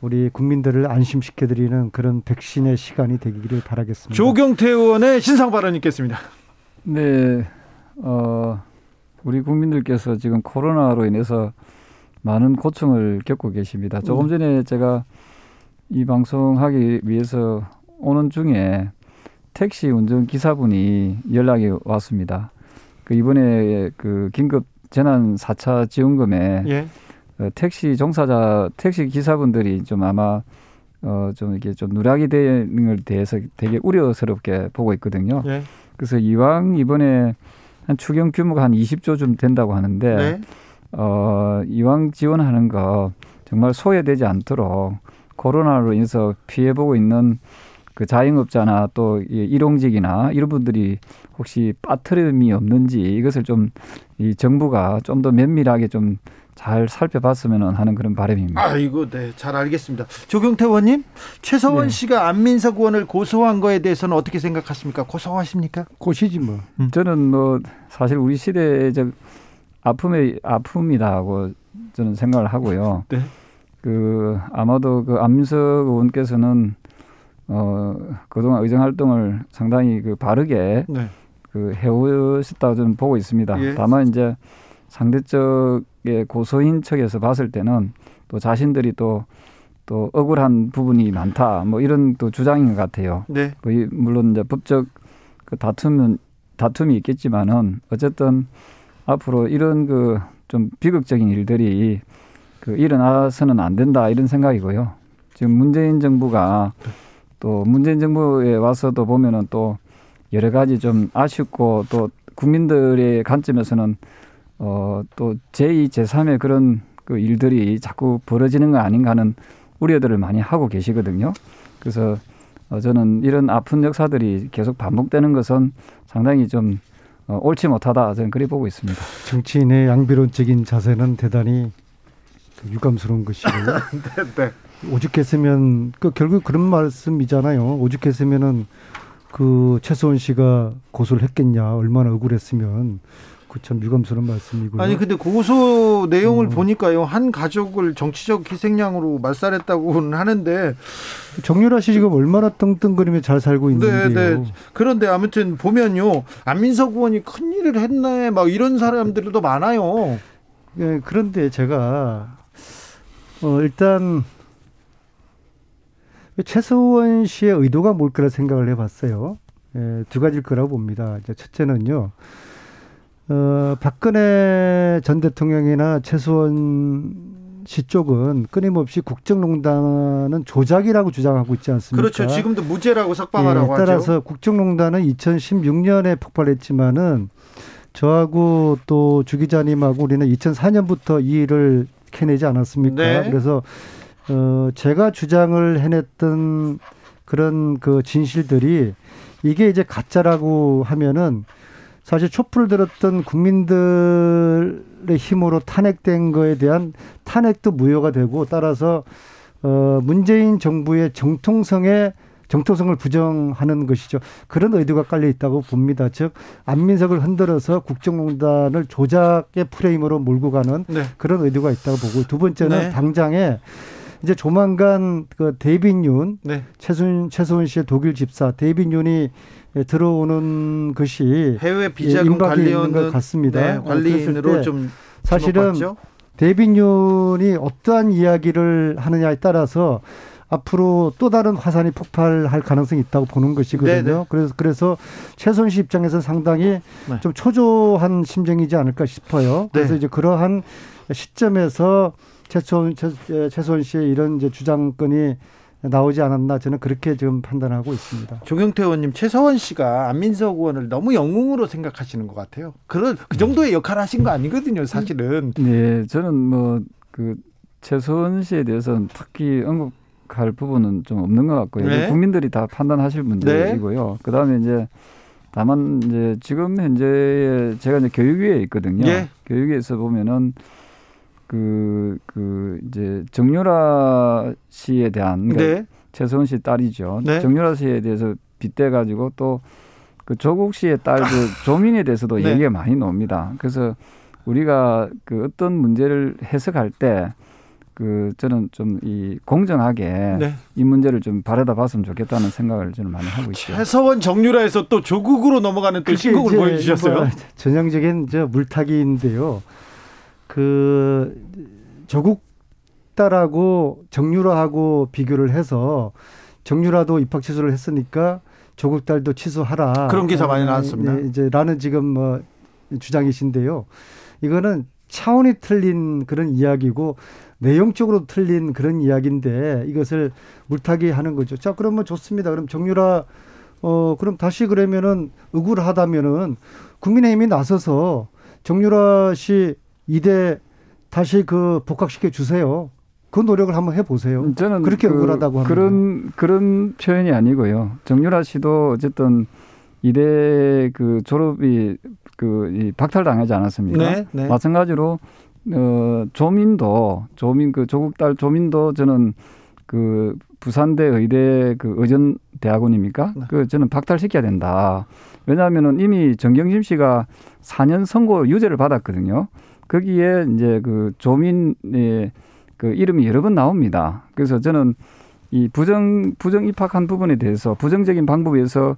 S4: 우리 국민들을 안심시켜드리는 그런 백신의 시간이 되기를 바라겠습니다.
S1: 조경태 의원의 신상 발언 있겠습니다.
S6: 네, 어, 우리 국민들께서 지금 코로나로 인해서 많은 고충을 겪고 계십니다. 조금 전에 제가 이 방송하기 위해서 오는 중에 택시 운전 기사분이 연락이 왔습니다. 그 이번에 그 긴급 재난 4차 지원금에
S1: 예.
S6: 어, 택시 종사자 택시 기사분들이 좀 아마 어 좀 이게 좀 누락이 되는 걸 대해서 되게 우려스럽게 보고 있거든요.
S1: 예.
S6: 그래서 이왕 이번에 한 추경 규모가 한 20조 좀 된다고 하는데
S1: 네.
S6: 어 이왕 지원하는 거 정말 소외되지 않도록 코로나로 인해서 피해 보고 있는 그 자영업자나 또이 일용직이나 이런 분들이 혹시 빠트림이 없는지 이것을 좀 이 정부가 좀 더 면밀하게 좀 잘 살펴봤으면 하는 그런 바람입니다.
S1: 아이고, 네, 잘 알겠습니다. 조경태 의원님, 최서원
S6: 네.
S1: 씨가 안민석 의원을 고소한 거에 대해서는 어떻게 생각하십니까? 고소하십니까?
S4: 꽃이지 뭐.
S6: 저는 뭐 사실 우리 시대적 아픔의 아픔이다고 저는 생각을 하고요.
S1: 네.
S6: 그 아마도 그 안민석 의원께서는 어 그동안 의정 활동을 상당히 그 바르게
S1: 네.
S6: 그 해오셨다고 저는 보고 있습니다.
S1: 예.
S6: 다만 이제 상대적 의 고소인 측에서 봤을 때는 또 자신들이 또 또 억울한 부분이 많다 뭐 이런 또 주장인 것 같아요.
S1: 네.
S6: 뭐 이- 물론 이제 법적 그 다툼은 다툼이 있겠지만은 어쨌든 앞으로 이런 그 좀 비극적인 일들이 그 일어나서는 안 된다 이런 생각이고요. 지금 문재인 정부가 또 문재인 정부에 와서도 보면은 또 여러 가지 좀 아쉽고 또 국민들의 관점에서는 어 또 제2, 제3의 그런 그 일들이 자꾸 벌어지는 거 아닌가 하는 우려들을 많이 하고 계시거든요. 그래서 어, 저는 이런 아픈 역사들이 계속 반복되는 것은 상당히 좀 어, 옳지 못하다 저는 그리 보고 있습니다.
S4: 정치인의 양비론적인 자세는 대단히 그 유감스러운 것이고요.
S1: 네.
S4: 오죽했으면 그 결국 그런 말씀이잖아요. 오죽했으면은 그 최소원 씨가 고소를 했겠냐. 얼마나 억울했으면 그 참 유감스러운 말씀이고요.
S1: 아니 근데 고소 내용을
S4: 어.
S1: 보니까요 한 가족을 정치적 희생양으로 말살했다고는 하는데
S4: 정유라 씨 지금 얼마나 떵떵거리며 잘 살고 있는데요.
S1: 네. 그런데 아무튼 보면요 안민석 의원이 큰 일을 했네 막 이런 사람들도 많아요.
S4: 예, 그런데 제가 어, 일단 최소원 씨의 의도가 뭘 거라 생각을 해봤어요. 예, 두 가지일 거라고 봅니다. 첫째는요. 어, 박근혜 전 대통령이나 최소원 씨 쪽은 끊임없이 국정농단은 조작이라고 주장하고 있지 않습니까?
S1: 그렇죠. 지금도 무죄라고 석방하라고
S4: 예, 따라서
S1: 하죠.
S4: 국정농단은 2016년에 폭발했지만은 저하고 또 주 기자님하고 우리는 2004년부터 이 일을 캐내지 않았습니까?
S1: 네.
S4: 그래서 어 제가 주장을 해냈던 그런 그 진실들이 이게 이제 가짜라고 하면은 사실 촛불을 들었던 국민들의 힘으로 탄핵된 거에 대한 탄핵도 무효가 되고 따라서 어 문재인 정부의 정통성에 정통성을 부정하는 것이죠. 그런 의도가 깔려 있다고 봅니다. 즉 안민석을 흔들어서 국정농단을 조작의 프레임으로 몰고 가는
S1: 네.
S4: 그런 의도가 있다고 보고 두 번째는
S1: 네.
S4: 당장에 이제 조만간 그 데이빈
S1: 네.
S4: 최순 최서원 씨의 독일 집사 데이빈 윤이 들어오는 것이
S1: 해외 비자금
S4: 임박이 있는 것 같습니다.
S1: 네,
S4: 어,
S1: 관리인으로 좀
S4: 사실은
S1: 주목받죠?
S4: 데이빈 윤이 어떠한 이야기를 하느냐에 따라서 앞으로 또 다른 화산이 폭발할 가능성이 있다고 보는 것이거든요.
S1: 네네.
S4: 그래서 그래서 최서원 씨 입장에서 상당히
S1: 네.
S4: 좀 초조한 심정이지 않을까 싶어요. 그래서
S1: 네.
S4: 이제 그러한 시점에서 최선 최, 최서원 씨의 이런 이제 주장권이 나오지 않았나 저는 그렇게 지금 판단하고 있습니다.
S1: 조경태 의원님 최서원 씨가 안민석 의원을 너무 영웅으로 생각하시는 것 같아요. 그런 그 정도의 역할을 하신 거 아니거든요, 사실은.
S6: 네, 저는 뭐 그 최소원 씨에 대해서는 특히 언급할 부분은 좀 없는 것 같고요.
S1: 네.
S6: 국민들이 다 판단하실 문제이고요. 그다음에 이제 다만 이제 지금 현재 제가 이제 교육위에 있거든요.
S1: 예.
S6: 교육위에서 보면은 그, 그, 이제 정유라 씨에 대한 그러니까
S1: 네.
S6: 최소원 씨 딸이죠.
S1: 네.
S6: 정유라 씨에 대해서 빗대 가지고 또 그 조국 씨의 딸 그 조민에 대해서도
S1: 네.
S6: 얘기가 많이 나옵니다. 그래서 우리가 그 어떤 문제를 해석할 때 그 저는 좀 이 공정하게
S1: 네.
S6: 이 문제를 좀 바라다 봤으면 좋겠다는 생각을 저는 많이 하고 있죠.
S1: 최서원 정유라에서 또 조국으로 넘어가는 또 신곡을 보여주셨어요.
S4: 뭐 전형적인 저 물타기인데요. 그 조국 딸하고 정유라하고 비교를 해서 정유라도 입학 취소를 했으니까 조국 딸도 취소하라.
S1: 그런 기사 많이 나왔습니다.
S4: 네, 이제 라는 지금 뭐 주장이신데요. 이거는 차원이 틀린 그런 이야기고 내용적으로 틀린 그런 이야기인데 이것을 물타기 하는 거죠. 자, 그러면 좋습니다. 그럼 정유라 어 그럼 다시 그러면은 억울하다면은 국민의힘이 나서서 정유라 씨 이대 다시 그 복학시켜 주세요. 그 노력을 한번 해보세요.
S6: 저는
S4: 그렇게
S6: 그,
S4: 억울하다고 합니다.
S6: 그런 그런 표현이 아니고요. 정유라 씨도 어쨌든 이대 그 졸업이 그이 박탈당하지 않았습니까?
S1: 네, 네.
S6: 마찬가지로 어 조민도 조민 그 조국 딸 조민도 저는 그 부산대 의대 그 의전 대학원입니까?
S1: 네.
S6: 그 저는 박탈시켜야 된다. 왜냐하면은 이미 정경심 씨가 4년 선고 유죄를 받았거든요. 거기에 이제 그 조민의 그 이름이 여러 번 나옵니다. 그래서 저는 이 부정 부정 입학한 부분에 대해서 부정적인 방법에서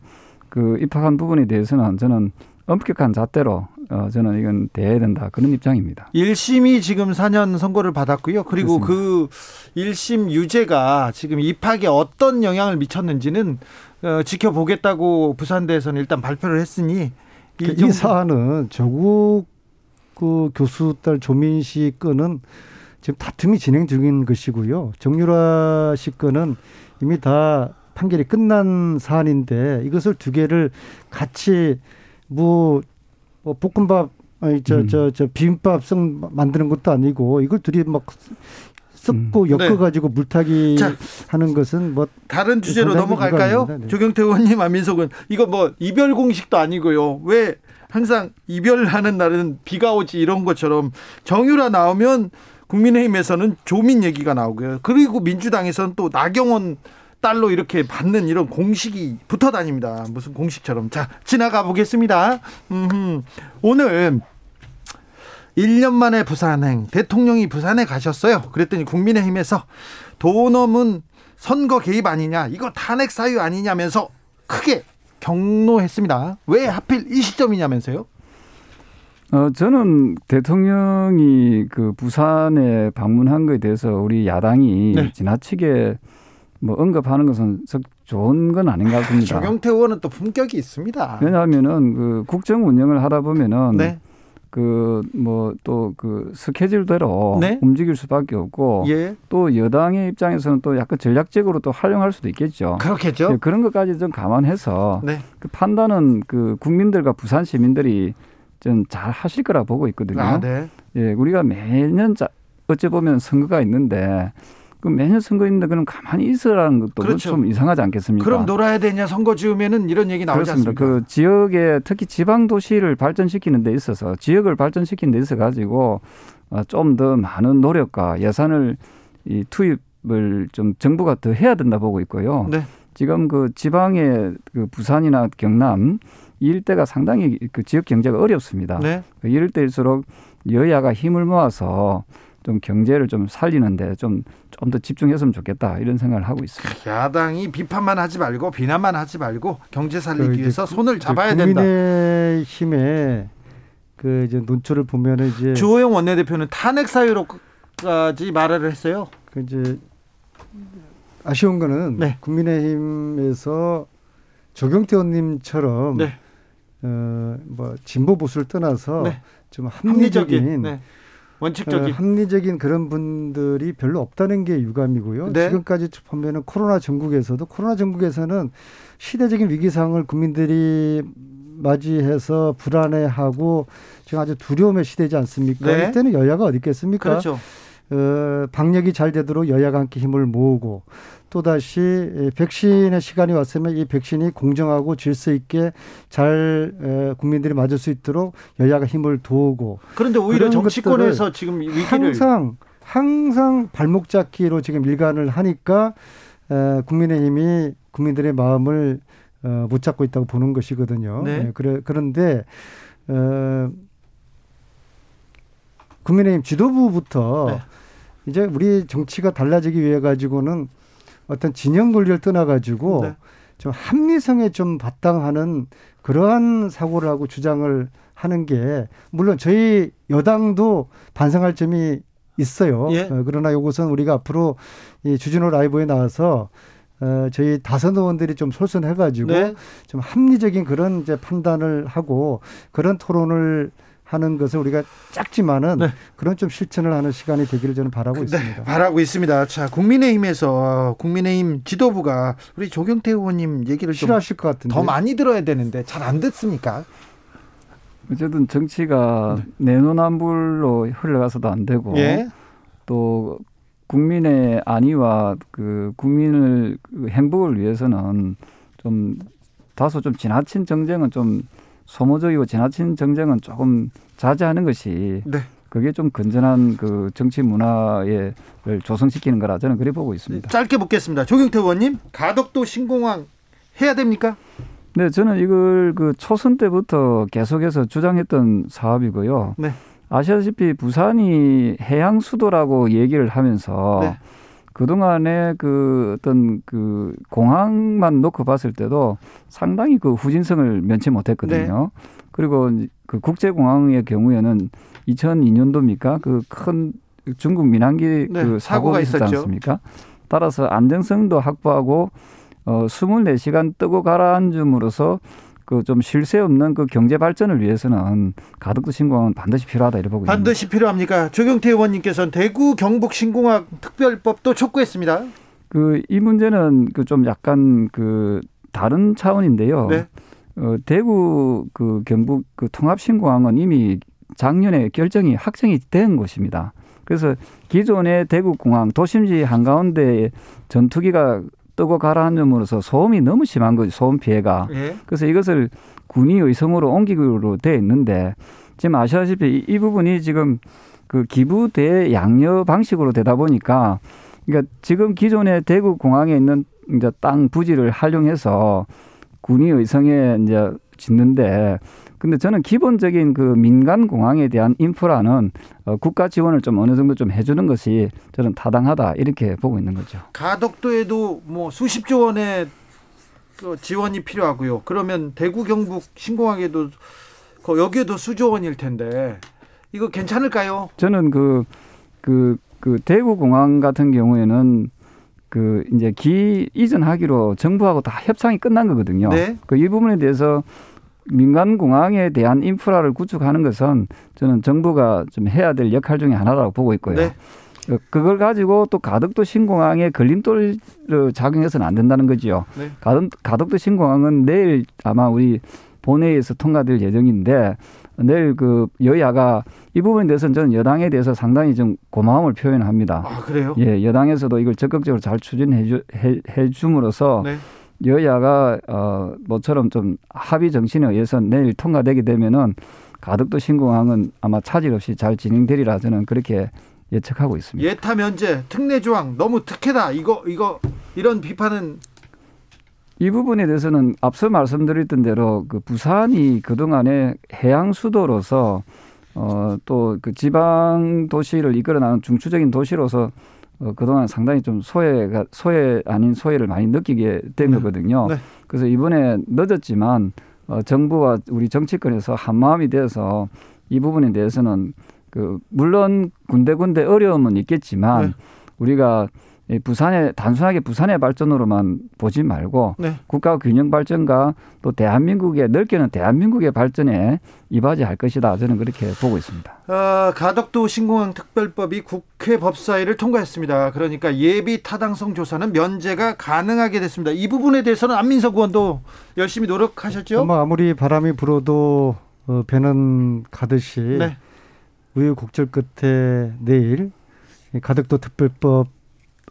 S6: 그 입학한 부분에 대해서는 저는 엄격한 잣대로 어 저는 이건 대해야 된다 그런 입장입니다.
S1: 1심이 지금 4년 선고를 받았고요. 그리고 그 1심 유죄가 지금 입학에 어떤 영향을 미쳤는지는 어, 지켜보겠다고 부산대에서는 일단 발표를 했으니
S4: 이,
S1: 이 정도-
S4: 사안은 조국 그 교수 딸 조민 씨 건은 지금 다툼이 진행 중인 것이고요. 정유라 씨 건은 이미 다 판결이 끝난 사안인데 이것을 두 개를 같이 뭐, 뭐 볶음밥 아니 저
S6: 음.
S4: 저저 비빔밥 성 만드는 것도 아니고 이걸 둘이 막 섞고
S1: 네.
S4: 엮어가지고 물타기
S1: 자.
S4: 하는 것은 뭐
S1: 다른 주제로 넘어갈까요?
S4: 네.
S1: 조경태 의원님, 안민석은 이거 뭐 이별 공식도 아니고요. 왜 항상 이별하는 날은 비가 오지 이런 것처럼 정유라 나오면 국민의힘에서는 조민 얘기가 나오고요. 그리고 민주당에서는 또 나경원 딸로 이렇게 받는 이런 공식이 붙어 다닙니다. 무슨 공식처럼. 자, 지나가 보겠습니다. 음흠. 오늘 1년 만에 부산행 대통령이 부산에 가셨어요. 그랬더니 국민의힘에서 도넘은 선거 개입 아니냐, 이거 탄핵 사유 아니냐면서 크게 경로했습니다. 왜 하필 이 시점이냐면서요?
S6: 어 저는 대통령이 그 부산에 방문한 거에 대해서 우리 야당이
S1: 네.
S6: 지나치게 뭐 언급하는 것은 썩 좋은 건 아닌 것 같습니다.
S1: 조경태 의원은 또 품격이 있습니다.
S6: 왜냐하면은 그 국정 운영을 하다 보면은
S1: 네,
S6: 그 뭐또그 스케줄대로
S1: 네.
S6: 움직일 수밖에 없고
S1: 예,
S6: 또 여당의 입장에서는 또 약간 전략적으로 또 활용할 수도 있겠죠.
S1: 그렇겠죠.
S6: 예, 그런 것까지 좀 감안해서
S1: 네,
S6: 그 판단은 그 국민들과 부산 시민들이 좀 잘 하실 거라 보고 있거든요.
S1: 아, 네.
S6: 예, 우리가 매년 자, 어찌 보면 선거가 있는데 그 매년 선거 있는데 그럼 가만히 있으라는 것도
S1: 그렇죠.
S6: 좀 이상하지 않겠습니까?
S1: 그럼 놀아야 되냐 선거 지으면은 이런 얘기 나오지
S6: 그렇습니다.
S1: 않습니까?
S6: 그 지역에 특히 지방 도시를 발전시키는 데 있어서 지역을 발전시키는 데 있어 가지고 어, 좀더 많은 노력과 예산을 이 투입을 좀 정부가 더 해야 된다 보고 있고요.
S1: 네.
S6: 지금 그 지방의 그 부산이나 경남 이 일대가 상당히 그 지역 경제가 어렵습니다.
S1: 네.
S6: 이럴 때일수록 여야가 힘을 모아서 좀 경제를 좀 살리는데 좀 좀 더 집중했으면 좋겠다 이런 생각을 하고 있습니다.
S1: 야당이 비판만 하지 말고 비난만 하지 말고 경제
S4: 그
S1: 살리기
S4: 이제
S1: 위해서
S4: 그-
S1: 손을
S4: 그
S1: 잡아야 된다.
S4: 국민의힘의 그 이제 논조를 보면은 이제
S1: 주호영 원내대표는 탄핵 사유로까지 말을 했어요.
S4: 그 이제 아쉬운 거는
S1: 네.
S4: 국민의힘에서 조경태 의원님처럼
S1: 네.
S4: 어뭐 진보 보수를 떠나서
S1: 네.
S4: 좀
S1: 합리적인,
S4: 합리적인
S1: 네.
S4: 어,
S1: 원칙적인.
S4: 합리적인 그런 분들이 별로 없다는 게 유감이고요.
S1: 네.
S4: 지금까지 보면은 코로나 전국에서도 코로나 전국에서는 시대적인 위기 상황을 국민들이 맞이해서 불안해하고 지금 아주 두려움의 시대지 않습니까?
S1: 네.
S4: 이때는 여야가 어디 있겠습니까?
S1: 그렇죠.
S4: 어, 방역이 잘 되도록 여야가 함께 힘을 모으고 또다시 이 백신의 시간이 왔으면 이 백신이 공정하고 질서 있게 잘 에, 국민들이 맞을 수 있도록 여야가 힘을 도우고
S1: 그런데 오히려 정치권에서 지금 위기를
S4: 항상 항상 발목 잡기로 지금 일관을 하니까 에, 국민의힘이 국민들의 마음을 어, 못 잡고 있다고 보는 것이거든요.
S1: 네.
S4: 예, 그래 그런데 어, 국민의힘 지도부부터
S1: 네.
S4: 이제 우리 정치가 달라지기 위해 가지고는 어떤 진영 논리를 떠나 가지고
S1: 네.
S4: 좀 합리성에 좀 바탕하는 그러한 사고를 하고 주장을 하는 게 물론 저희 여당도 반성할 점이 있어요.
S1: 예.
S4: 어, 그러나 이것은 우리가 앞으로 이 주진호 라이브에 나와서 어, 저희 다선 의원들이 좀 솔선해가지고
S1: 네.
S4: 좀 합리적인 그런 이제 판단을 하고 그런 토론을 하는 것을 우리가 작지만은
S1: 네.
S4: 그런 좀 실천을 하는 시간이 되기를 저는 바라고
S1: 네,
S4: 있습니다.
S1: 바라고 있습니다. 자, 국민의힘에서 국민의힘 지도부가 우리 조경태 의원님 얘기를 좀
S4: 싫어하실 것 같은데.
S1: 더 많이 들어야 되는데 잘 안 듣습니까?
S6: 어쨌든 정치가 내노남불로 흘러가서도 안 되고
S1: 예.
S6: 또 국민의 안위와 그 국민을 그 행복을 위해서는 좀 다소 좀 지나친 정쟁은 좀 소모적이고 지나친 정쟁은 조금 자제하는 것이
S1: 네.
S6: 그게 좀 건전한 그 정치 문화를 조성시키는 거라 저는 그래 보고 있습니다.
S1: 짧게 묻겠습니다. 조경태 의원님, 가덕도 신공항 해야 됩니까?
S6: 네, 저는 이걸 그 초선 때부터 계속해서 주장했던 사업이고요.
S1: 네.
S6: 아시다시피 부산이 해양 수도라고 얘기를 하면서
S1: 네.
S6: 그동안에 그 어떤 그 공항만 놓고 봤을 때도 상당히 그 후진성을 면치 못했거든요.
S1: 네.
S6: 그리고 그 국제공항의 경우에는 2002년도입니까? 그 큰 중국 민항기
S1: 네,
S6: 그 사고가 있었지
S1: 있었죠.
S6: 않습니까? 따라서 안정성도 확보하고 어 24시간 뜨고 가라앉음으로써 그 좀 쉴 새 없는 그 경제 발전을 위해서는 가덕도 신공항은 반드시 필요하다 이렇게 보고 있습니다.
S1: 반드시 필요합니까? 조경태 의원님께서는 대구 경북 신공항 특별법도 촉구했습니다.
S6: 그 이 문제는 그 좀 약간 그 다른 차원인데요.
S1: 네.
S6: 어, 대구 그 경북 그 통합 신공항은 이미 작년에 결정이 확정이 된 곳입니다. 그래서 기존의 대구 공항 도심지 한가운데 전투기가 뜨고 가라앉음으로써 소음이 너무 심한 거죠. 소음 피해가.
S1: 예.
S6: 그래서 이것을 군이 의성으로 옮기기로 돼 있는데 지금 아시다시피 이, 이 부분이 지금 그 기부 대 양여 방식으로 되다 보니까 그러니까 지금 기존의 대구 공항에 있는 이제 땅 부지를 활용해서 군이 의성에 이제 짓는데 근데 저는 기본적인 그 민간 공항에 대한 인프라는 어, 국가 지원을 좀 어느 정도 좀 해주는 것이 저는 타당하다 이렇게 보고 있는 거죠.
S1: 가덕도에도 뭐 수십조 원의 그 지원이 필요하고요. 그러면 대구 경북 신공항에도 그 여기에도 수조 원일 텐데 이거 괜찮을까요?
S6: 저는 그, 그, 그 대구 공항 같은 경우에는 그 이제 기 이전하기로 정부하고 다 협상이 끝난 거거든요.
S1: 네.
S6: 그 이 부분에 대해서 민간 공항에 대한 인프라를 구축하는 것은 저는 정부가 좀 해야 될 역할 중에 하나라고 보고 있고요.
S1: 네.
S6: 어, 그걸 가지고 또 가덕도 신공항에 걸림돌을 작용해서는 안 된다는 거지요.
S1: 네.
S6: 가덕, 가덕도 신공항은 내일 아마 우리 본회의에서 통과될 예정인데 내일 그 여야가 이 부분에 대해서는 저는 여당에 대해서 상당히 좀 고마움을 표현합니다.
S1: 아 그래요?
S6: 예, 여당에서도 이걸 적극적으로 잘 추진해 주, 해, 해 줌으로써
S1: 네.
S6: 여야가 어 뭐처럼 좀 합의 정신에 의해서 내일 통과되게 되면은 가덕도 신공항은 아마 차질 없이 잘 진행되리라 저는 그렇게 예측하고 있습니다.
S1: 예타 면제 특례 조항 너무 특혜다. 이거 이거 이런 비판은
S6: 이 부분에 대해서는 앞서 말씀드렸던 대로 그 부산이 그동안에 해양 수도로서 어 또 그 지방 도시를 이끌어나가는 중추적인 도시로서 어 그동안 상당히 좀 소외가 소외 아닌 소외를 많이 느끼게 된
S1: 네.
S6: 거거든요.
S1: 네.
S6: 그래서 이번에 늦었지만 어 정부와 우리 정치권에서 한 마음이 되어서 이 부분에 대해서는 그 물론 군데군데 어려움은 있겠지만
S1: 네.
S6: 우리가 이 부산의 단순하게 부산의 발전으로만 보지 말고
S1: 네.
S6: 국가 균형 발전과 또 대한민국의 넓게는 대한민국의 발전에 이바지할 것이다 저는 그렇게 보고 있습니다.
S1: 어, 가덕도 신공항 특별법이 국회 법사위를 통과했습니다. 그러니까 예비 타당성 조사는 면제가 가능하게 됐습니다. 이 부분에 대해서는 안민석 의원도 열심히 노력하셨죠?
S4: 뭐 아무리 바람이 불어도 어, 배는 가듯이
S1: 네.
S4: 우유곡절 끝에 내일 이 가덕도 특별법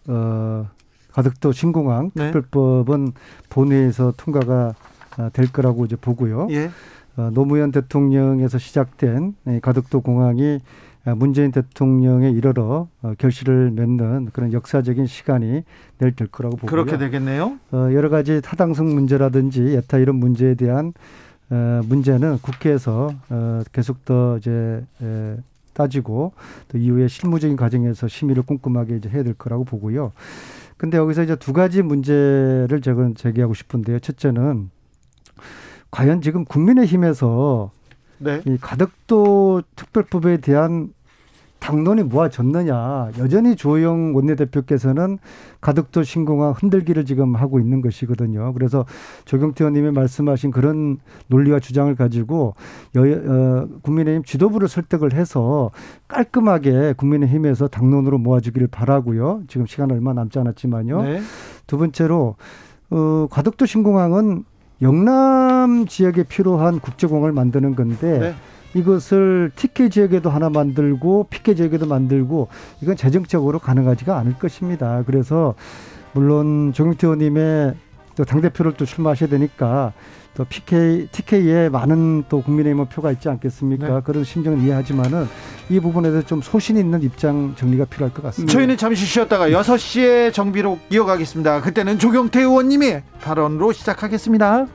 S4: 어, 가덕도 신공항
S1: 네.
S4: 특별법은 본회의에서 통과가 아, 될 거라고 이제 보고요.
S1: 예.
S4: 어, 노무현 대통령에서 시작된 이 가덕도 공항이 아, 문재인 대통령에 이르러 어, 결실을 맺는 그런 역사적인 시간이 내일 될 거라고 보고요.
S1: 그렇게 되겠네요.
S4: 어, 여러 가지 타당성 문제라든지 예타 이런 문제에 대한 어, 문제는 국회에서 어, 계속 더 이제 에, 따지고 또 이후에 실무적인 과정에서 심의를 꼼꼼하게 이제 해야 될 거라고 보고요. 근데 여기서 이제 두 가지 문제를 제가 제기하고 싶은데요. 첫째는 과연 지금 국민의힘에서
S1: 네.
S4: 이 가덕도 특별법에 대한 당론이 모아졌느냐. 여전히 조영 원내대표께서는 가덕도 신공항 흔들기를 지금 하고 있는 것이거든요. 그래서 조경태 의원님이 말씀하신 그런 논리와 주장을 가지고 여, 어, 국민의힘 지도부를 설득을 해서 깔끔하게 국민의힘에서 당론으로 모아주기를 바라고요. 지금 시간 얼마 남지 않았지만요.
S1: 네.
S4: 두 번째로 어, 가덕도 신공항은 영남 지역에 필요한 국제공항을 만드는 건데
S1: 네.
S4: 이것을 TK 지역에도 하나 만들고 PK 지역에도 만들고 이건 재정적으로 가능하지가 않을 것입니다. 그래서 물론 조경태 의원님의 또 당대표를 또 출마하셔야 되니까 또 PK, TK에 많은 또 국민의힘 표가 있지 않겠습니까?
S1: 네.
S4: 그런 심정을 이해하지만은 이 부분에 대해서 좀 소신 있는 입장 정리가 필요할 것 같습니다.
S1: 저희는 잠시 쉬었다가 6시에 정비로 이어가겠습니다. 그때는 조경태 의원님이 발언으로 시작하겠습니다.